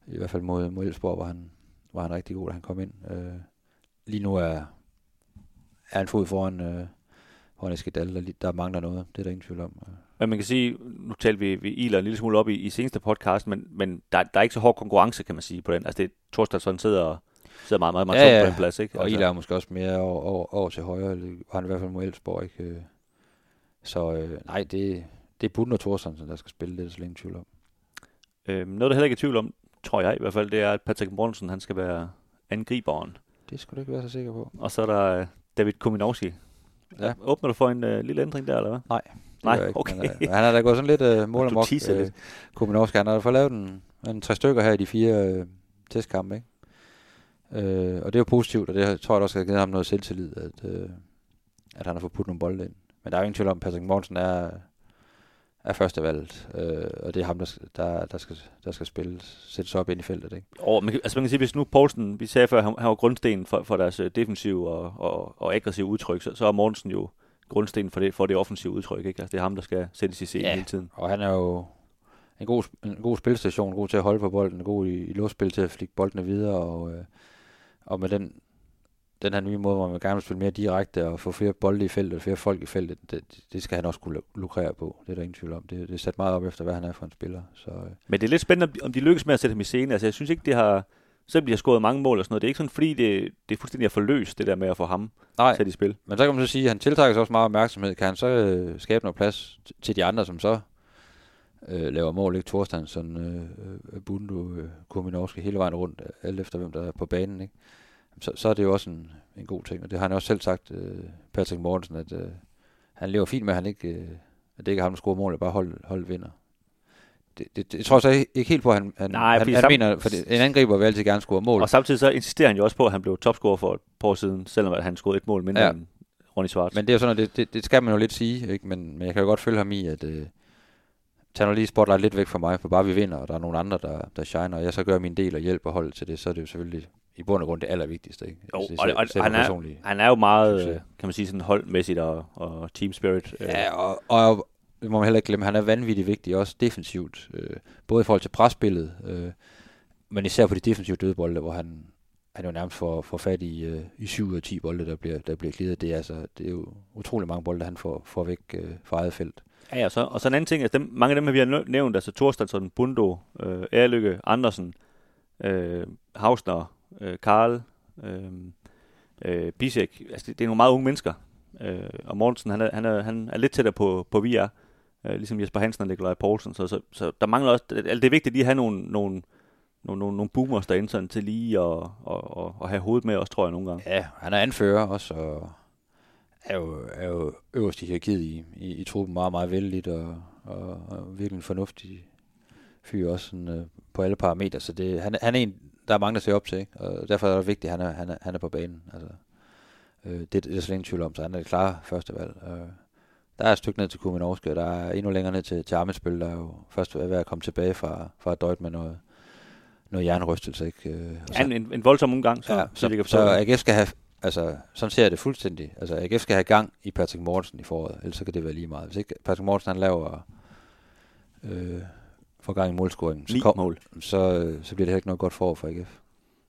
i hvert fald mod, mod Elsborg, hvor han, var han rigtig god, da han kom ind. Øh, lige nu er, er en fod foran, øh, foran Eskedal, der, der mangler noget, det er der ingen tvivl om. Men man kan sige, nu talte vi, vi Iler en lille smule op i, i seneste podcast, men, men der, der er ikke så hård konkurrence, kan man sige, på den. Altså det er Torstensson sidder og sidder meget, meget, meget ja, ja. på den plads, ikke? Og altså. Iler er måske også mere over, over, over til højre, eller var han i hvert fald mod Elsborg, ikke? Så øh, nej, det, det er Budden og Thorsen, der skal spille, det er der slet ingen tvivl om. Øhm, noget, der heller ikke er tvivl om, tror jeg i hvert fald, det er, at Patrick Mortensen, han skal være angriberen. Det skulle du ikke være så sikker på. Og så er der uh, David Kominowski. Ja. Åbner du for en uh, lille ændring der, eller hvad? Nej. Nej, ikke, okay. Men, uh, han har da gået sådan lidt uh, mål og mok. Uh, Kominowski, han har da fået lavet en, en tre stykker her i de fire uh, testkampe, ikke? Uh, og det er jo positivt, og det tror jeg også har givet ham noget selvtillid, at, uh, at han har fået puttet nogle bolde ind. Men der er jo ingen tvivl om, at Patrick Mortensen er, er første valget, øh, og det er ham, der, der, der, skal, der skal spille, sættes op ind i feltet. Ikke? Og, men, altså man kan sige, hvis nu Poulsen, vi sagde før, han, han var grundsten for, for deres øh, defensive og, og, og aggressive udtryk, så, så er Mortensen jo grundsten for det, for det offensive udtryk. Ikke? Altså, det er ham, der skal sættes i scenen ja, hele tiden. og han er jo en god, en god spilstation, god til at holde på bolden, god i, i luftspil til at flikke boldene videre, og, øh, og med den den her nye måde, hvor man gerne vil spille mere direkte og få flere bolde i feltet, flere folk i feltet, det, det skal han også kunne lukrere på. Det er der ingen tvivl om. Det, det er sat meget op efter, hvad han er for en spiller. Så, øh. Men det er lidt spændende, om de lykkes med at sætte ham i scene. Altså, jeg synes ikke, det har selvom de har scoret mange mål og sådan noget, det er ikke sådan, fordi det, det er fuldstændig at forløst, det der med at få ham Nej, sat i spil. men så kan man så sige, at han tiltrækker sig også meget opmærksomhed. Kan han så øh, skabe noget plads til de andre, som så øh, laver mål, ikke? Thorstensson, øh, øh, Bundu, øh, Kuminovski, hele vejen rundt, alt efter hvem der er på banen, ikke? Så, så er det jo også en, en god ting, og det har han også selv sagt, øh, Patrick Mortensen, at øh, han lever fint med, at, han ikke, øh, at det ikke er ham, der scorer mål, bare hold, hold vinder. Det, det, det, jeg tror så ikke, helt på, at han, han, Nej, han, han mener, for det, en angriber vil altid gerne score mål. Og samtidig så insisterer han jo også på, at han blev topscorer for et par år siden, selvom at han scorede et mål mindre Ja. end Ronny Schwartz. Men det er jo sådan, at det, det, det skal man jo lidt sige, ikke? Men, men jeg kan jo godt følge ham i, at øh, tag nu lige spotlight lidt væk fra mig, for bare vi vinder, og der er nogle andre, der, der shiner, og jeg så gør min del og hjælper holdet til det, så er det jo selvfølgelig i bund og grund det allervigtigste. Ikke? Jo, Altså, selv- og, selv og han, er, han er jo meget, succes. øh, kan man sige, sådan holdmæssigt og, og team spirit. øh. Ja, og, og det må man heller ikke glemme, han er vanvittigt vigtig, også defensivt, øh, både i forhold til presspillet, øh, men især på de defensive dødbolde, hvor han, han jo nærmest får, får fat i, øh, i 7 ud af 10 bolde, der bliver, der bliver glidet. Det er, altså, det er jo utrolig mange bolde, han får, får væk øh, fra eget felt. Ja, ja, så, og så en anden ting, at dem, mange af dem, vi har næ- nævnt, altså Thorstensson, Bundo, øh, Erlykke, Andersen, øh, Hausner, øh, Karl, øh, øh, Bisek, altså det, det er nogle meget unge mennesker. Øh, og Mortensen, han er, han, er, han er lidt tættere på, på vi er, øh, ligesom Jesper Hansen og Nikolaj Poulsen, så, så, så der mangler også, altså det er vigtigt lige at have nogle, nogle, nogle, nogle, nogle boomers derinde, sådan til lige at og, og, og have hovedet med også, tror jeg, nogle gange. Ja, han er anfører også, og er jo, er jo øverst i hierarkiet i, i, i truppen meget, meget vældigt, og, og, og virkelig en fornuftig fyr også sådan, øh, på alle parametre. Så det, han, han er en, der er mange, der ser op til, ikke? og derfor er det vigtigt, at han er, han er, han er på banen. Altså, øh, det, det er der slet ingen tvivl om, så han er det klare første valg. Øh, der er et stykke ned til Kuminovski, og der er endnu længere ned til, til Amitsbøl, der er jo først ved at komme tilbage fra, fra Døjt med noget, noget jernrystelse. Ikke? Øh, så- Ja, en, en voldsom omgang, så, ja, så, så, så. AGF skal have, altså, sådan ser jeg det fuldstændig. Altså, AGF skal have gang i Patrick Mortensen i foråret, ellers så kan det være lige meget. Hvis ikke Patrick Mortensen han laver øh, får gang i målscoringen, så, kom, mål. så, øh, så bliver det heller ikke noget godt forår for AGF.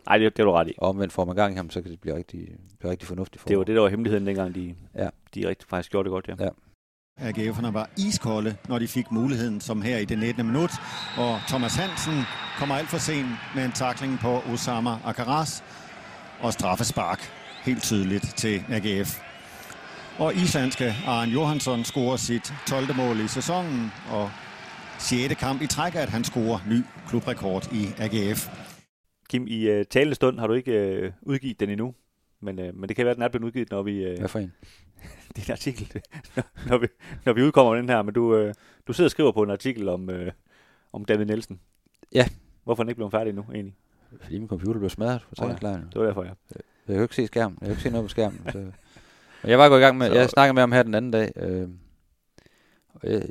Nej, det, det er du ret i. Og omvendt får man gang i ham, så kan det blive rigtig, blive rigtig fornuftigt forår. Det var det, der var hemmeligheden dengang, de, Ja. de rigtig faktisk gjorde det godt, ja. Ja. AGF'erne var iskolde, når de fik muligheden, som her i det 19. minut. Og Thomas Hansen kommer alt for sent med en takling på Osama Akaras. Og straffespark helt tydeligt til AGF. Og islandske Arne Johansson scorer sit 12. mål i sæsonen, og 6. kamp i træk, at han scorer ny klubrekord i AGF. Kim, i uh, talende stund har du ikke uh, udgivet den endnu, men, uh, men det kan være, at den er blevet udgivet, når vi... Uh, Hvad for en? din artikel, når, vi, når vi udkommer med den her, men du, uh, du sidder og skriver på en artikel om, uh, om David Nielsen. Ja. Hvorfor er den ikke blevet færdig endnu, egentlig? Fordi min computer blev smadret på Åh ja. træningslejren. Det var derfor, ja. Jeg kan jo ikke se skærmen. Jeg kan jo ikke se noget på skærmen. Så. Men jeg var gået i gang med, Så- jeg snakkede med ham her den anden dag. Øh, og jeg,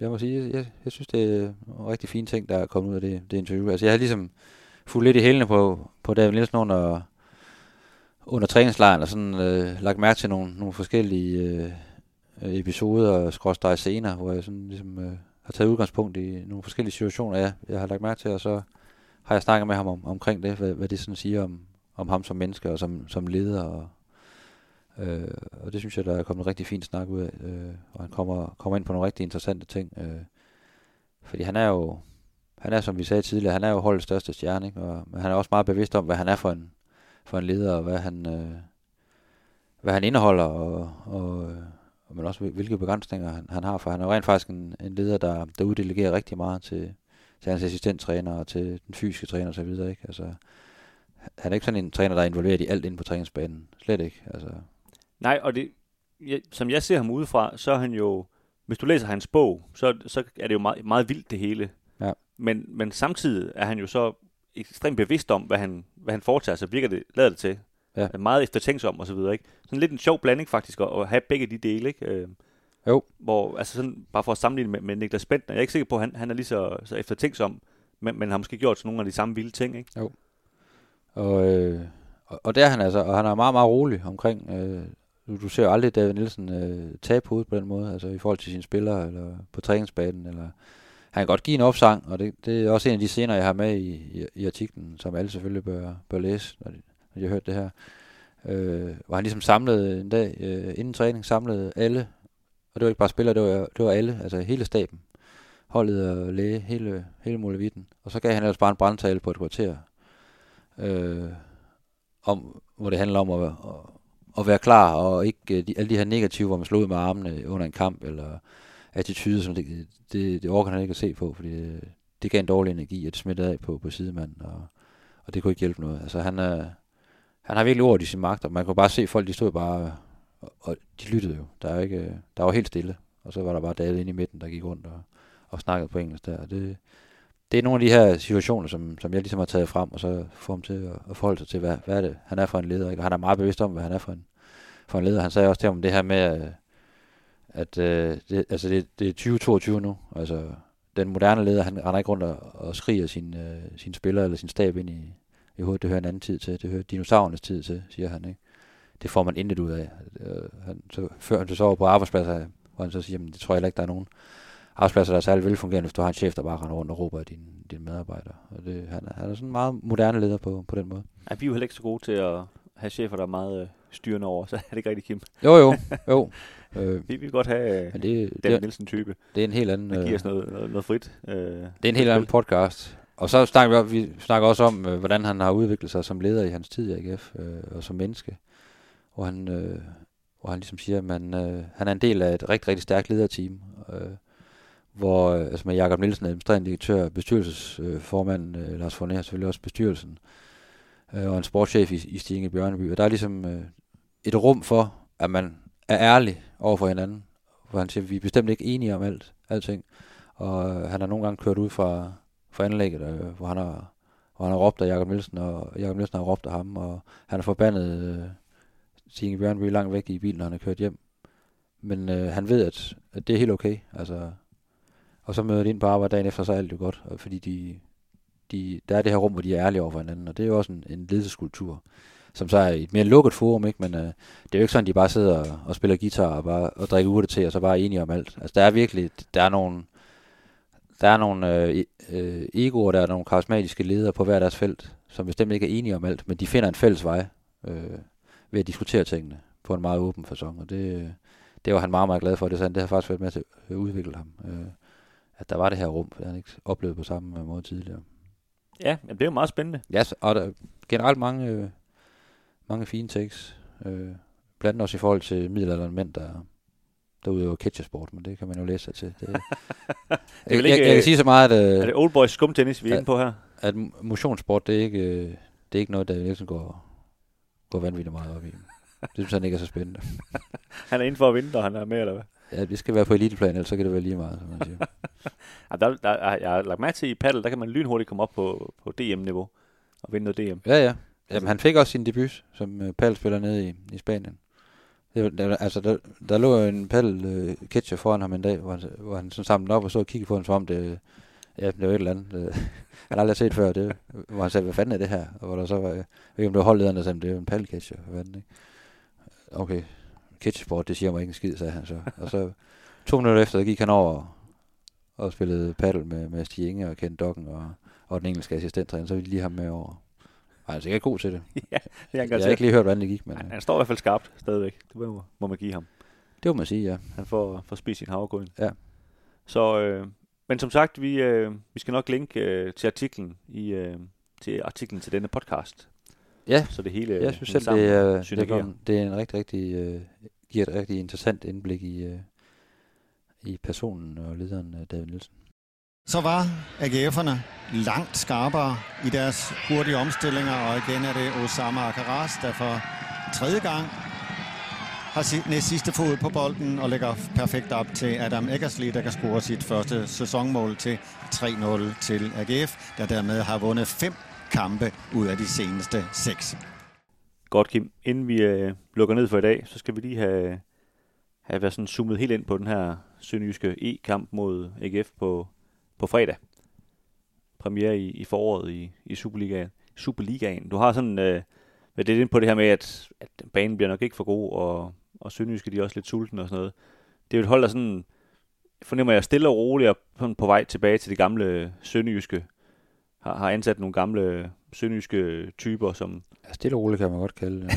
jeg må sige, jeg, jeg, synes, det er en rigtig fine ting, der er kommet ud af det, det interview. Altså jeg har ligesom fulgt lidt i hælene på, på David Nielsen under, under træningslejren, og sådan øh, lagt mærke til nogle, nogle forskellige øh, episoder og skråstrej scener, hvor jeg sådan ligesom øh, har taget udgangspunkt i nogle forskellige situationer, jeg, jeg har lagt mærke til, og så har jeg snakket med ham om, omkring det, hvad, hvad det sådan siger om, om ham som menneske og som, som leder. Og, øh, og det synes jeg, der er kommet en rigtig fin snak ud af. Øh, og han kommer, kommer ind på nogle rigtig interessante ting. Øh, fordi han er jo, han er som vi sagde tidligere, han er jo holdets største stjerne. Ikke? Og, men han er også meget bevidst om, hvad han er for en, for en leder, og hvad han, øh, hvad han indeholder, og, og, og, men også hvilke begrænsninger han, han har. For han er jo rent faktisk en, en leder, der, der uddelegerer rigtig meget til, til hans assistenttræner og til den fysiske træner og så videre, ikke? Altså, han er ikke sådan en træner, der er involveret i alt inde på træningsbanen. Slet ikke. Altså, Nej, og det, jeg, som jeg ser ham udefra, så er han jo, hvis du læser hans bog, så, så er det jo meget, meget vildt det hele. Ja. Men, men samtidig er han jo så ekstremt bevidst om, hvad han, hvad han foretager sig, virker det, lader det til. Ja. Er Meget eftertænksom og så videre, ikke? Sådan lidt en sjov blanding faktisk, at, at have begge de dele, ikke? Øh, Jo. Hvor, altså sådan, bare for at sammenligne med, med Niklas Bentner, jeg er ikke sikker på, at han, han er lige så, så eftertænksom, men, men har måske gjort sådan nogle af de samme vilde ting, ikke? og, øh, og, og der er han altså, og han er meget, meget rolig omkring, øh, du, du ser jo aldrig David Nielsen øh, på hovedet på den måde, altså i forhold til sine spillere, eller på træningsbanen, eller han kan godt give en opsang, og det, det er også en af de scener, jeg har med i, i, i artiklen, som alle selvfølgelig bør, bør læse, når de, når de har hørt det her. Øh, hvor han ligesom samlede en dag, øh, inden træning, samlede alle, og det var ikke bare spillere, det var, det var alle, altså hele staben, holdet og læge, hele, hele muligheden. Og så gav han ellers bare en brandtale på et kvarter, øh, om, hvor det handler om at, at, at være klar, og ikke øh, de, alle de her negative, hvor man slår ud med armene under en kamp, eller attitude, som det, det, det orker han ikke at se på, fordi det, det gav en dårlig energi, at det smittede af på, på sidemanden, og, og det kunne ikke hjælpe noget. Altså han, er, han har virkelig ord i sin magt, og man kunne bare se folk, de stod bare, og, og de lyttede jo. Der, er ikke, der var helt stille, og så var der bare David inde i midten, der gik rundt og, og snakkede på engelsk der. Og det, det er nogle af de her situationer, som, som jeg ligesom har taget frem, og så får ham til at, at forholde sig til, hvad, hvad er det, han er for en leder. Ikke? Og han er meget bevidst om, hvad han er for en, for en leder. Han sagde også til om det her med, at, at øh, det, altså det, det er 2022 nu. Altså, den moderne leder, han render ikke rundt og, og skriger sin, øh, sin spiller eller sin stab ind i, i hovedet. Det hører en anden tid til. Det hører dinosaurernes tid til, siger han. Ikke? Det får man intet ud af. Øh, han, så fører han så over på arbejdspladser, hvor han så siger, at det tror jeg ikke, der er nogen arbejdspladser, der er særlig velfungerende, hvis du har en chef, der bare render rundt og råber af dine, dine medarbejdere. Og det, han, er, han er sådan en meget moderne leder på, på den måde. Ja, vi er jo heller ikke så gode til at have chefer, der er meget øh, styrende over, så er det ikke rigtig Kim. Jo, jo, jo. øh, vi vil godt have øh, det, David Nielsen-type. Det er en helt anden... Det giver os noget, noget, noget frit. Øh, det er en helt anden podcast. Og så snakker vi, vi snakker også om, øh, hvordan han har udviklet sig som leder i hans tid i AGF, øh, og som menneske. Hvor han, øh, hvor han ligesom siger, at man, øh, han er en del af et rigtig, rigtig stærkt lederteam. Øh, hvor øh, altså med Jakob Nielsen, administrerende direktør, bestyrelsesformand, øh, Lars Fornær, selvfølgelig også bestyrelsen, øh, øh, og en sportschef i, i Stinge Bjørneby. Og der er ligesom øh, et rum for, at man er ærlig over for hinanden, For han siger, at vi er bestemt ikke enige om alt, alting. Og øh, han har nogle gange kørt ud fra, fra anlægget, øh, hvor han har hvor han har råbt af Jakob Nielsen, og Jakob Nielsen har råbt af ham, og han har forbandet øh, Signe Bjørnby langt væk i bilen, når han er kørt hjem. Men øh, han ved, at, at det er helt okay. Altså, og så møder de ind på arbejde dagen efter, så er alt jo godt. Fordi de, de, der er det her rum, hvor de er ærlige over for hinanden, og det er jo også en, en ledelseskultur, som så er et mere lukket forum, ikke? men øh, det er jo ikke sådan, at de bare sidder og, og spiller guitar og, bare, og drikker urte til, og så bare er enige om alt. Altså der er virkelig, der er nogle, der er nogle øh, e, øh, egoer, der er nogle karismatiske ledere på hver deres felt, som bestemt ikke er enige om alt, men de finder en fælles vej øh, ved at diskutere tingene på en meget åben façon, og det, det var han meget, meget glad for. Det, så det har faktisk været med til at udvikle ham. Øh, at der var det her rum, for han ikke oplevet på samme øh, måde tidligere. Ja, men det er jo meget spændende. Ja, og der er generelt mange, øh, mange fine takes. Øh, blandt andet også i forhold til middelalderen mænd, der, der udøver catchersport, men det kan man jo læse sig til. Det, det jeg, ikke, jeg, jeg, kan sige så meget, at... Øh, er det old boys skumtennis, vi er inde på her? At motionssport, det er ikke, øh, det er ikke noget, der ligesom går, går vanvittigt meget op i. Det synes han ikke er så spændende. han er inden for at vinde, og han er med, eller hvad? Ja, det skal være på eliteplan, ellers så kan det være lige meget, som man siger. ja, der, der, jeg har lagt mærke til i paddle, der kan man lynhurtigt komme op på, på DM-niveau og vinde noget DM. Ja, ja. Jamen, han fik også sin debut som uh, paddelspiller nede i, i Spanien. Det, der, altså, der, der lå en paddel uh, catcher foran ham en dag, hvor han, hvor han sådan samlede op og så og kiggede på ham, som om det, ja, det var et eller andet. Uh, han har aldrig set før, det, hvor han sagde, hvad fanden er det her? Og hvor der så var, jeg ved ikke om det var holdlederen, der sagde, det er en paddelcatcher. Hvad ikke? Okay, catchsport, det siger mig ikke en skid, sagde han så. Og så to minutter efter, der gik han over og spillede paddle med, med Stig Inge og Ken Dokken og, og den engelske assistenttræner, så de lige ham med over. Han er sikkert god til det. ja, det er jeg har ikke lige hørt, hvordan det gik. Men, han, han står i hvert fald skarpt stadigvæk. Det må, må man give ham. Det må man sige, ja. Han får, får spist sin havregryn. Ja. Så, øh, men som sagt, vi, øh, vi skal nok linke øh, til artiklen i, øh, til artiklen til denne podcast. Ja, så det hele jeg synes selv, det er, det, er, det er en rigtig, rigtig, uh, giver et rigtig interessant indblik i, uh, i personen og lederen uh, David Nielsen. Så var AGF'erne langt skarpere i deres hurtige omstillinger, og igen er det Osama Akaras, der for tredje gang har næst sidste fod på bolden og lægger perfekt op til Adam Eggersley, der kan score sit første sæsonmål til 3-0 til AGF, der dermed har vundet fem kampe ud af de seneste seks. Godt, Kim. Inden vi øh, lukker ned for i dag, så skal vi lige have, have været sådan zoomet helt ind på den her sønderjyske E-kamp mod AGF på, på fredag. Premiere i, i foråret i, i Superligaen. Superligaen. Du har sådan øh, været lidt ind på det her med, at, at banen bliver nok ikke for god, og, og Sønderjyske de er også lidt sultne og sådan noget. Det er jo et hold, der sådan, fornemmer jeg, stille og roligt og på vej tilbage til det gamle Sønderjyske har, har ansat nogle gamle sønderjyske typer, som... Ja, stille og roligt kan man godt kalde det.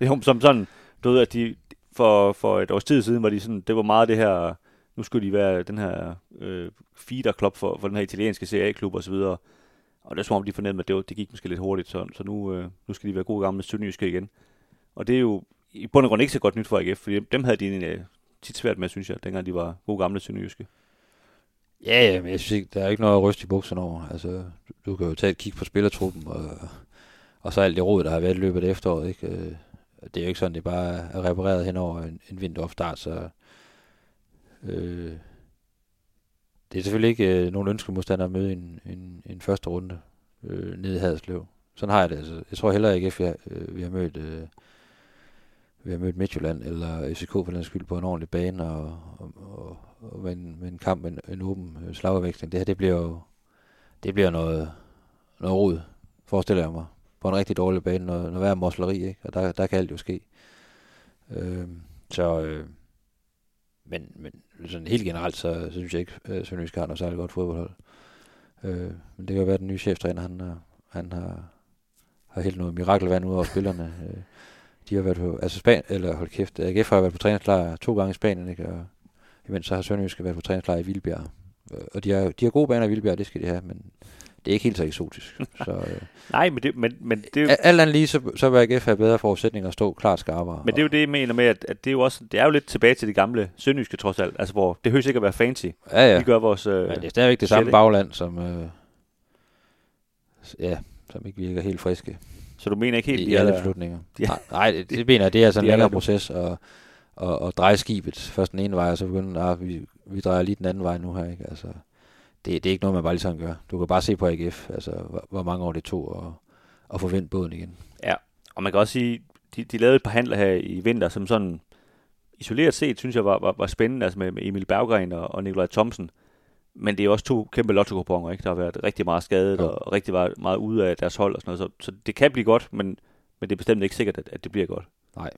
Ja. som sådan, du ved, at de for, for et års tid siden var de sådan, det var meget det her, nu skulle de være den her øh, feeder-klub for, for den her italienske Serie A-klub og så videre. Og det er som om, de fornemmede, at det, var, det gik måske lidt hurtigt, så, så nu, øh, nu skal de være gode gamle Sønderjyske igen. Og det er jo i bund og grund ikke så godt nyt for AGF, fordi dem havde de øh, tit svært med, synes jeg, dengang de var gode gamle Sønderjyske. Ja, ja, men jeg synes ikke, der er ikke noget at ryste i bukserne over. Altså, du, du kan jo tage et kig på spillertruppen, og, og så alt det råd, der har været i løbet af efteråret. Ikke? Øh, det er jo ikke sådan, det bare er repareret hen over en, en vinteropstart, så øh, det er selvfølgelig ikke øh, nogen ønskemodstander at møde en, en, en første runde øh, nede i Haderslev. Sådan har jeg det. Altså, jeg tror heller ikke, at vi har, øh, vi har mødt øh, vi har mødt Midtjylland eller FCK for den skyld på en ordentlig bane og, og, og, og med, en, med en kamp, en, en åben øh, slagvækstning. Det her, det bliver jo det bliver noget, noget rod, forestiller jeg mig, på en rigtig dårlig bane, noget, noget værd mosleri, ikke? og der, der kan alt jo ske. Øh, så, øh, men, men sådan helt generelt, så, så synes jeg ikke, øh, at Sønderjysk har noget særligt godt fodboldhold. Øh, men det kan jo være, at den nye cheftræner, han, han har, har helt noget mirakelvand ud over spillerne. Øh, de har været på, altså Span, eller hold kæft, AGF har været på træningslejr to gange i Spanien, ikke? og imens så har Sønderjysk været på træningslejr i Vildbjerg. Og de har, de har gode baner i Vildbjerg, det skal de have, men det er ikke helt så eksotisk. så, øh, Nej, men det, men, men det er jo... Alt andet lige, så, så vil AGF have bedre forudsætninger at stå klart skarpere. Men det er jo det, jeg mener med, at, at det er jo også, det er jo lidt tilbage til det gamle sønderjyske trods alt, altså hvor det høres ikke at være fancy. Ja, ja. Vi gør vores... Øh, men det er stadigvæk det samme bagland, som, øh, ja, som ikke virker helt friske. Så du mener ikke helt, i, i alle der, slutninger? De er, nej, det, det mener jeg, det er sådan de en længere proces at, at, at, dreje skibet først den ene vej, og så begynde, at ah, vi, vi drejer lige den anden vej nu her, ikke? Altså, det, det er ikke noget, man bare lige sådan gør. Du kan bare se på AGF, altså, hvor, hvor mange år det tog at, at få vendt båden igen. Ja, og man kan også sige, de, de lavede et par handler her i vinter, som sådan isoleret set, synes jeg var, var, var spændende, altså med, med Emil Berggren og, og Nikolaj Thomsen. Men det er også to kæmpe lotto ikke? Der har været rigtig meget skadet, ja. og rigtig meget, meget ude af deres hold og sådan noget. Så, så det kan blive godt, men, men det er bestemt ikke sikkert, at, at det bliver godt. Nej.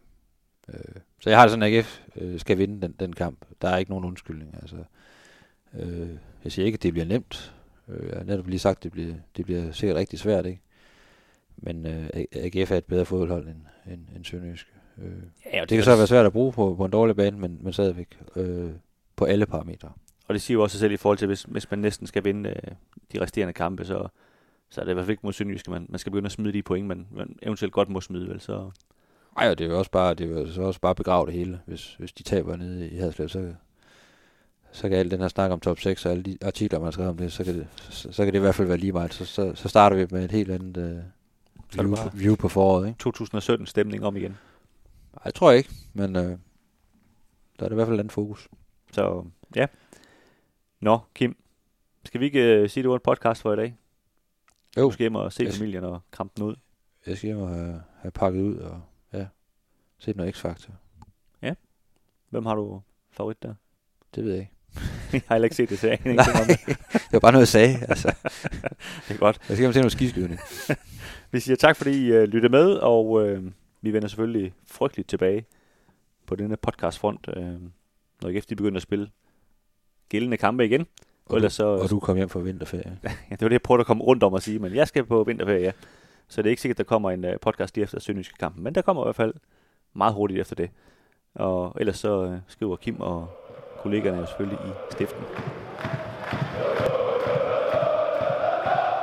Øh, så jeg har det sådan, at AGF øh, skal vinde den, den kamp. Der er ikke nogen undskyldning. Altså, øh, jeg siger ikke, at det bliver nemt. Øh, jeg har netop lige sagt, at det bliver, det bliver sikkert rigtig svært, ikke? Men øh, AGF er et bedre fodboldhold end, end, end Sønderjysk. Øh, ja, det, det kan så være svært at bruge på, på en dårlig bane, men, men stadigvæk øh, på alle parametre. Og det siger jo også sig selv i forhold til, hvis, hvis man næsten skal vinde øh, de resterende kampe, så, så er det i hvert fald ikke mod Sønderjysk, man, man skal begynde at smide de point, man, man eventuelt godt må smide, vel? Så... Ej, det er jo også bare, det er jo så også bare begrave det hele. Hvis, hvis de taber nede i Haderslev, så, så kan alt den her snak om top 6 og alle de artikler, man skriver om det, så kan det, så, så kan det i hvert fald være lige meget. Så, så, så starter vi med et helt andet øh, view, view på foråret. Ikke? 2017 stemning om igen. Nej, jeg tror ikke, men øh, der er det i hvert fald et andet fokus. Så ja. Nå, Kim, skal vi ikke uh, sige, det var en podcast for i dag? Jo. Du skal hjem og se jeg familien og krampe den ud. Jeg skal hjem og have, have pakket ud og ja, set noget X-Factor. Ja. Hvem har du favorit der? Det ved jeg ikke. jeg har heller ikke set det, så jeg Nej, det var bare noget, jeg sagde. Altså. det er godt. Jeg skal hjem til noget skiskydning. vi siger tak, fordi I uh, lyttede med, og uh, vi vender selvfølgelig frygteligt tilbage på denne podcastfront, uh, når ikke efter de begynder at spille gældende kampe igen. Og, ellers så, og du kom hjem fra vinterferie. ja, det var det, jeg prøvede at komme rundt om at sige, men jeg skal på vinterferie, ja. Så det er ikke sikkert, at der kommer en uh, podcast lige efter Sønderjyske kampen, men der kommer i hvert fald meget hurtigt efter det. Og ellers så uh, skriver Kim og kollegerne jo selvfølgelig i stiften.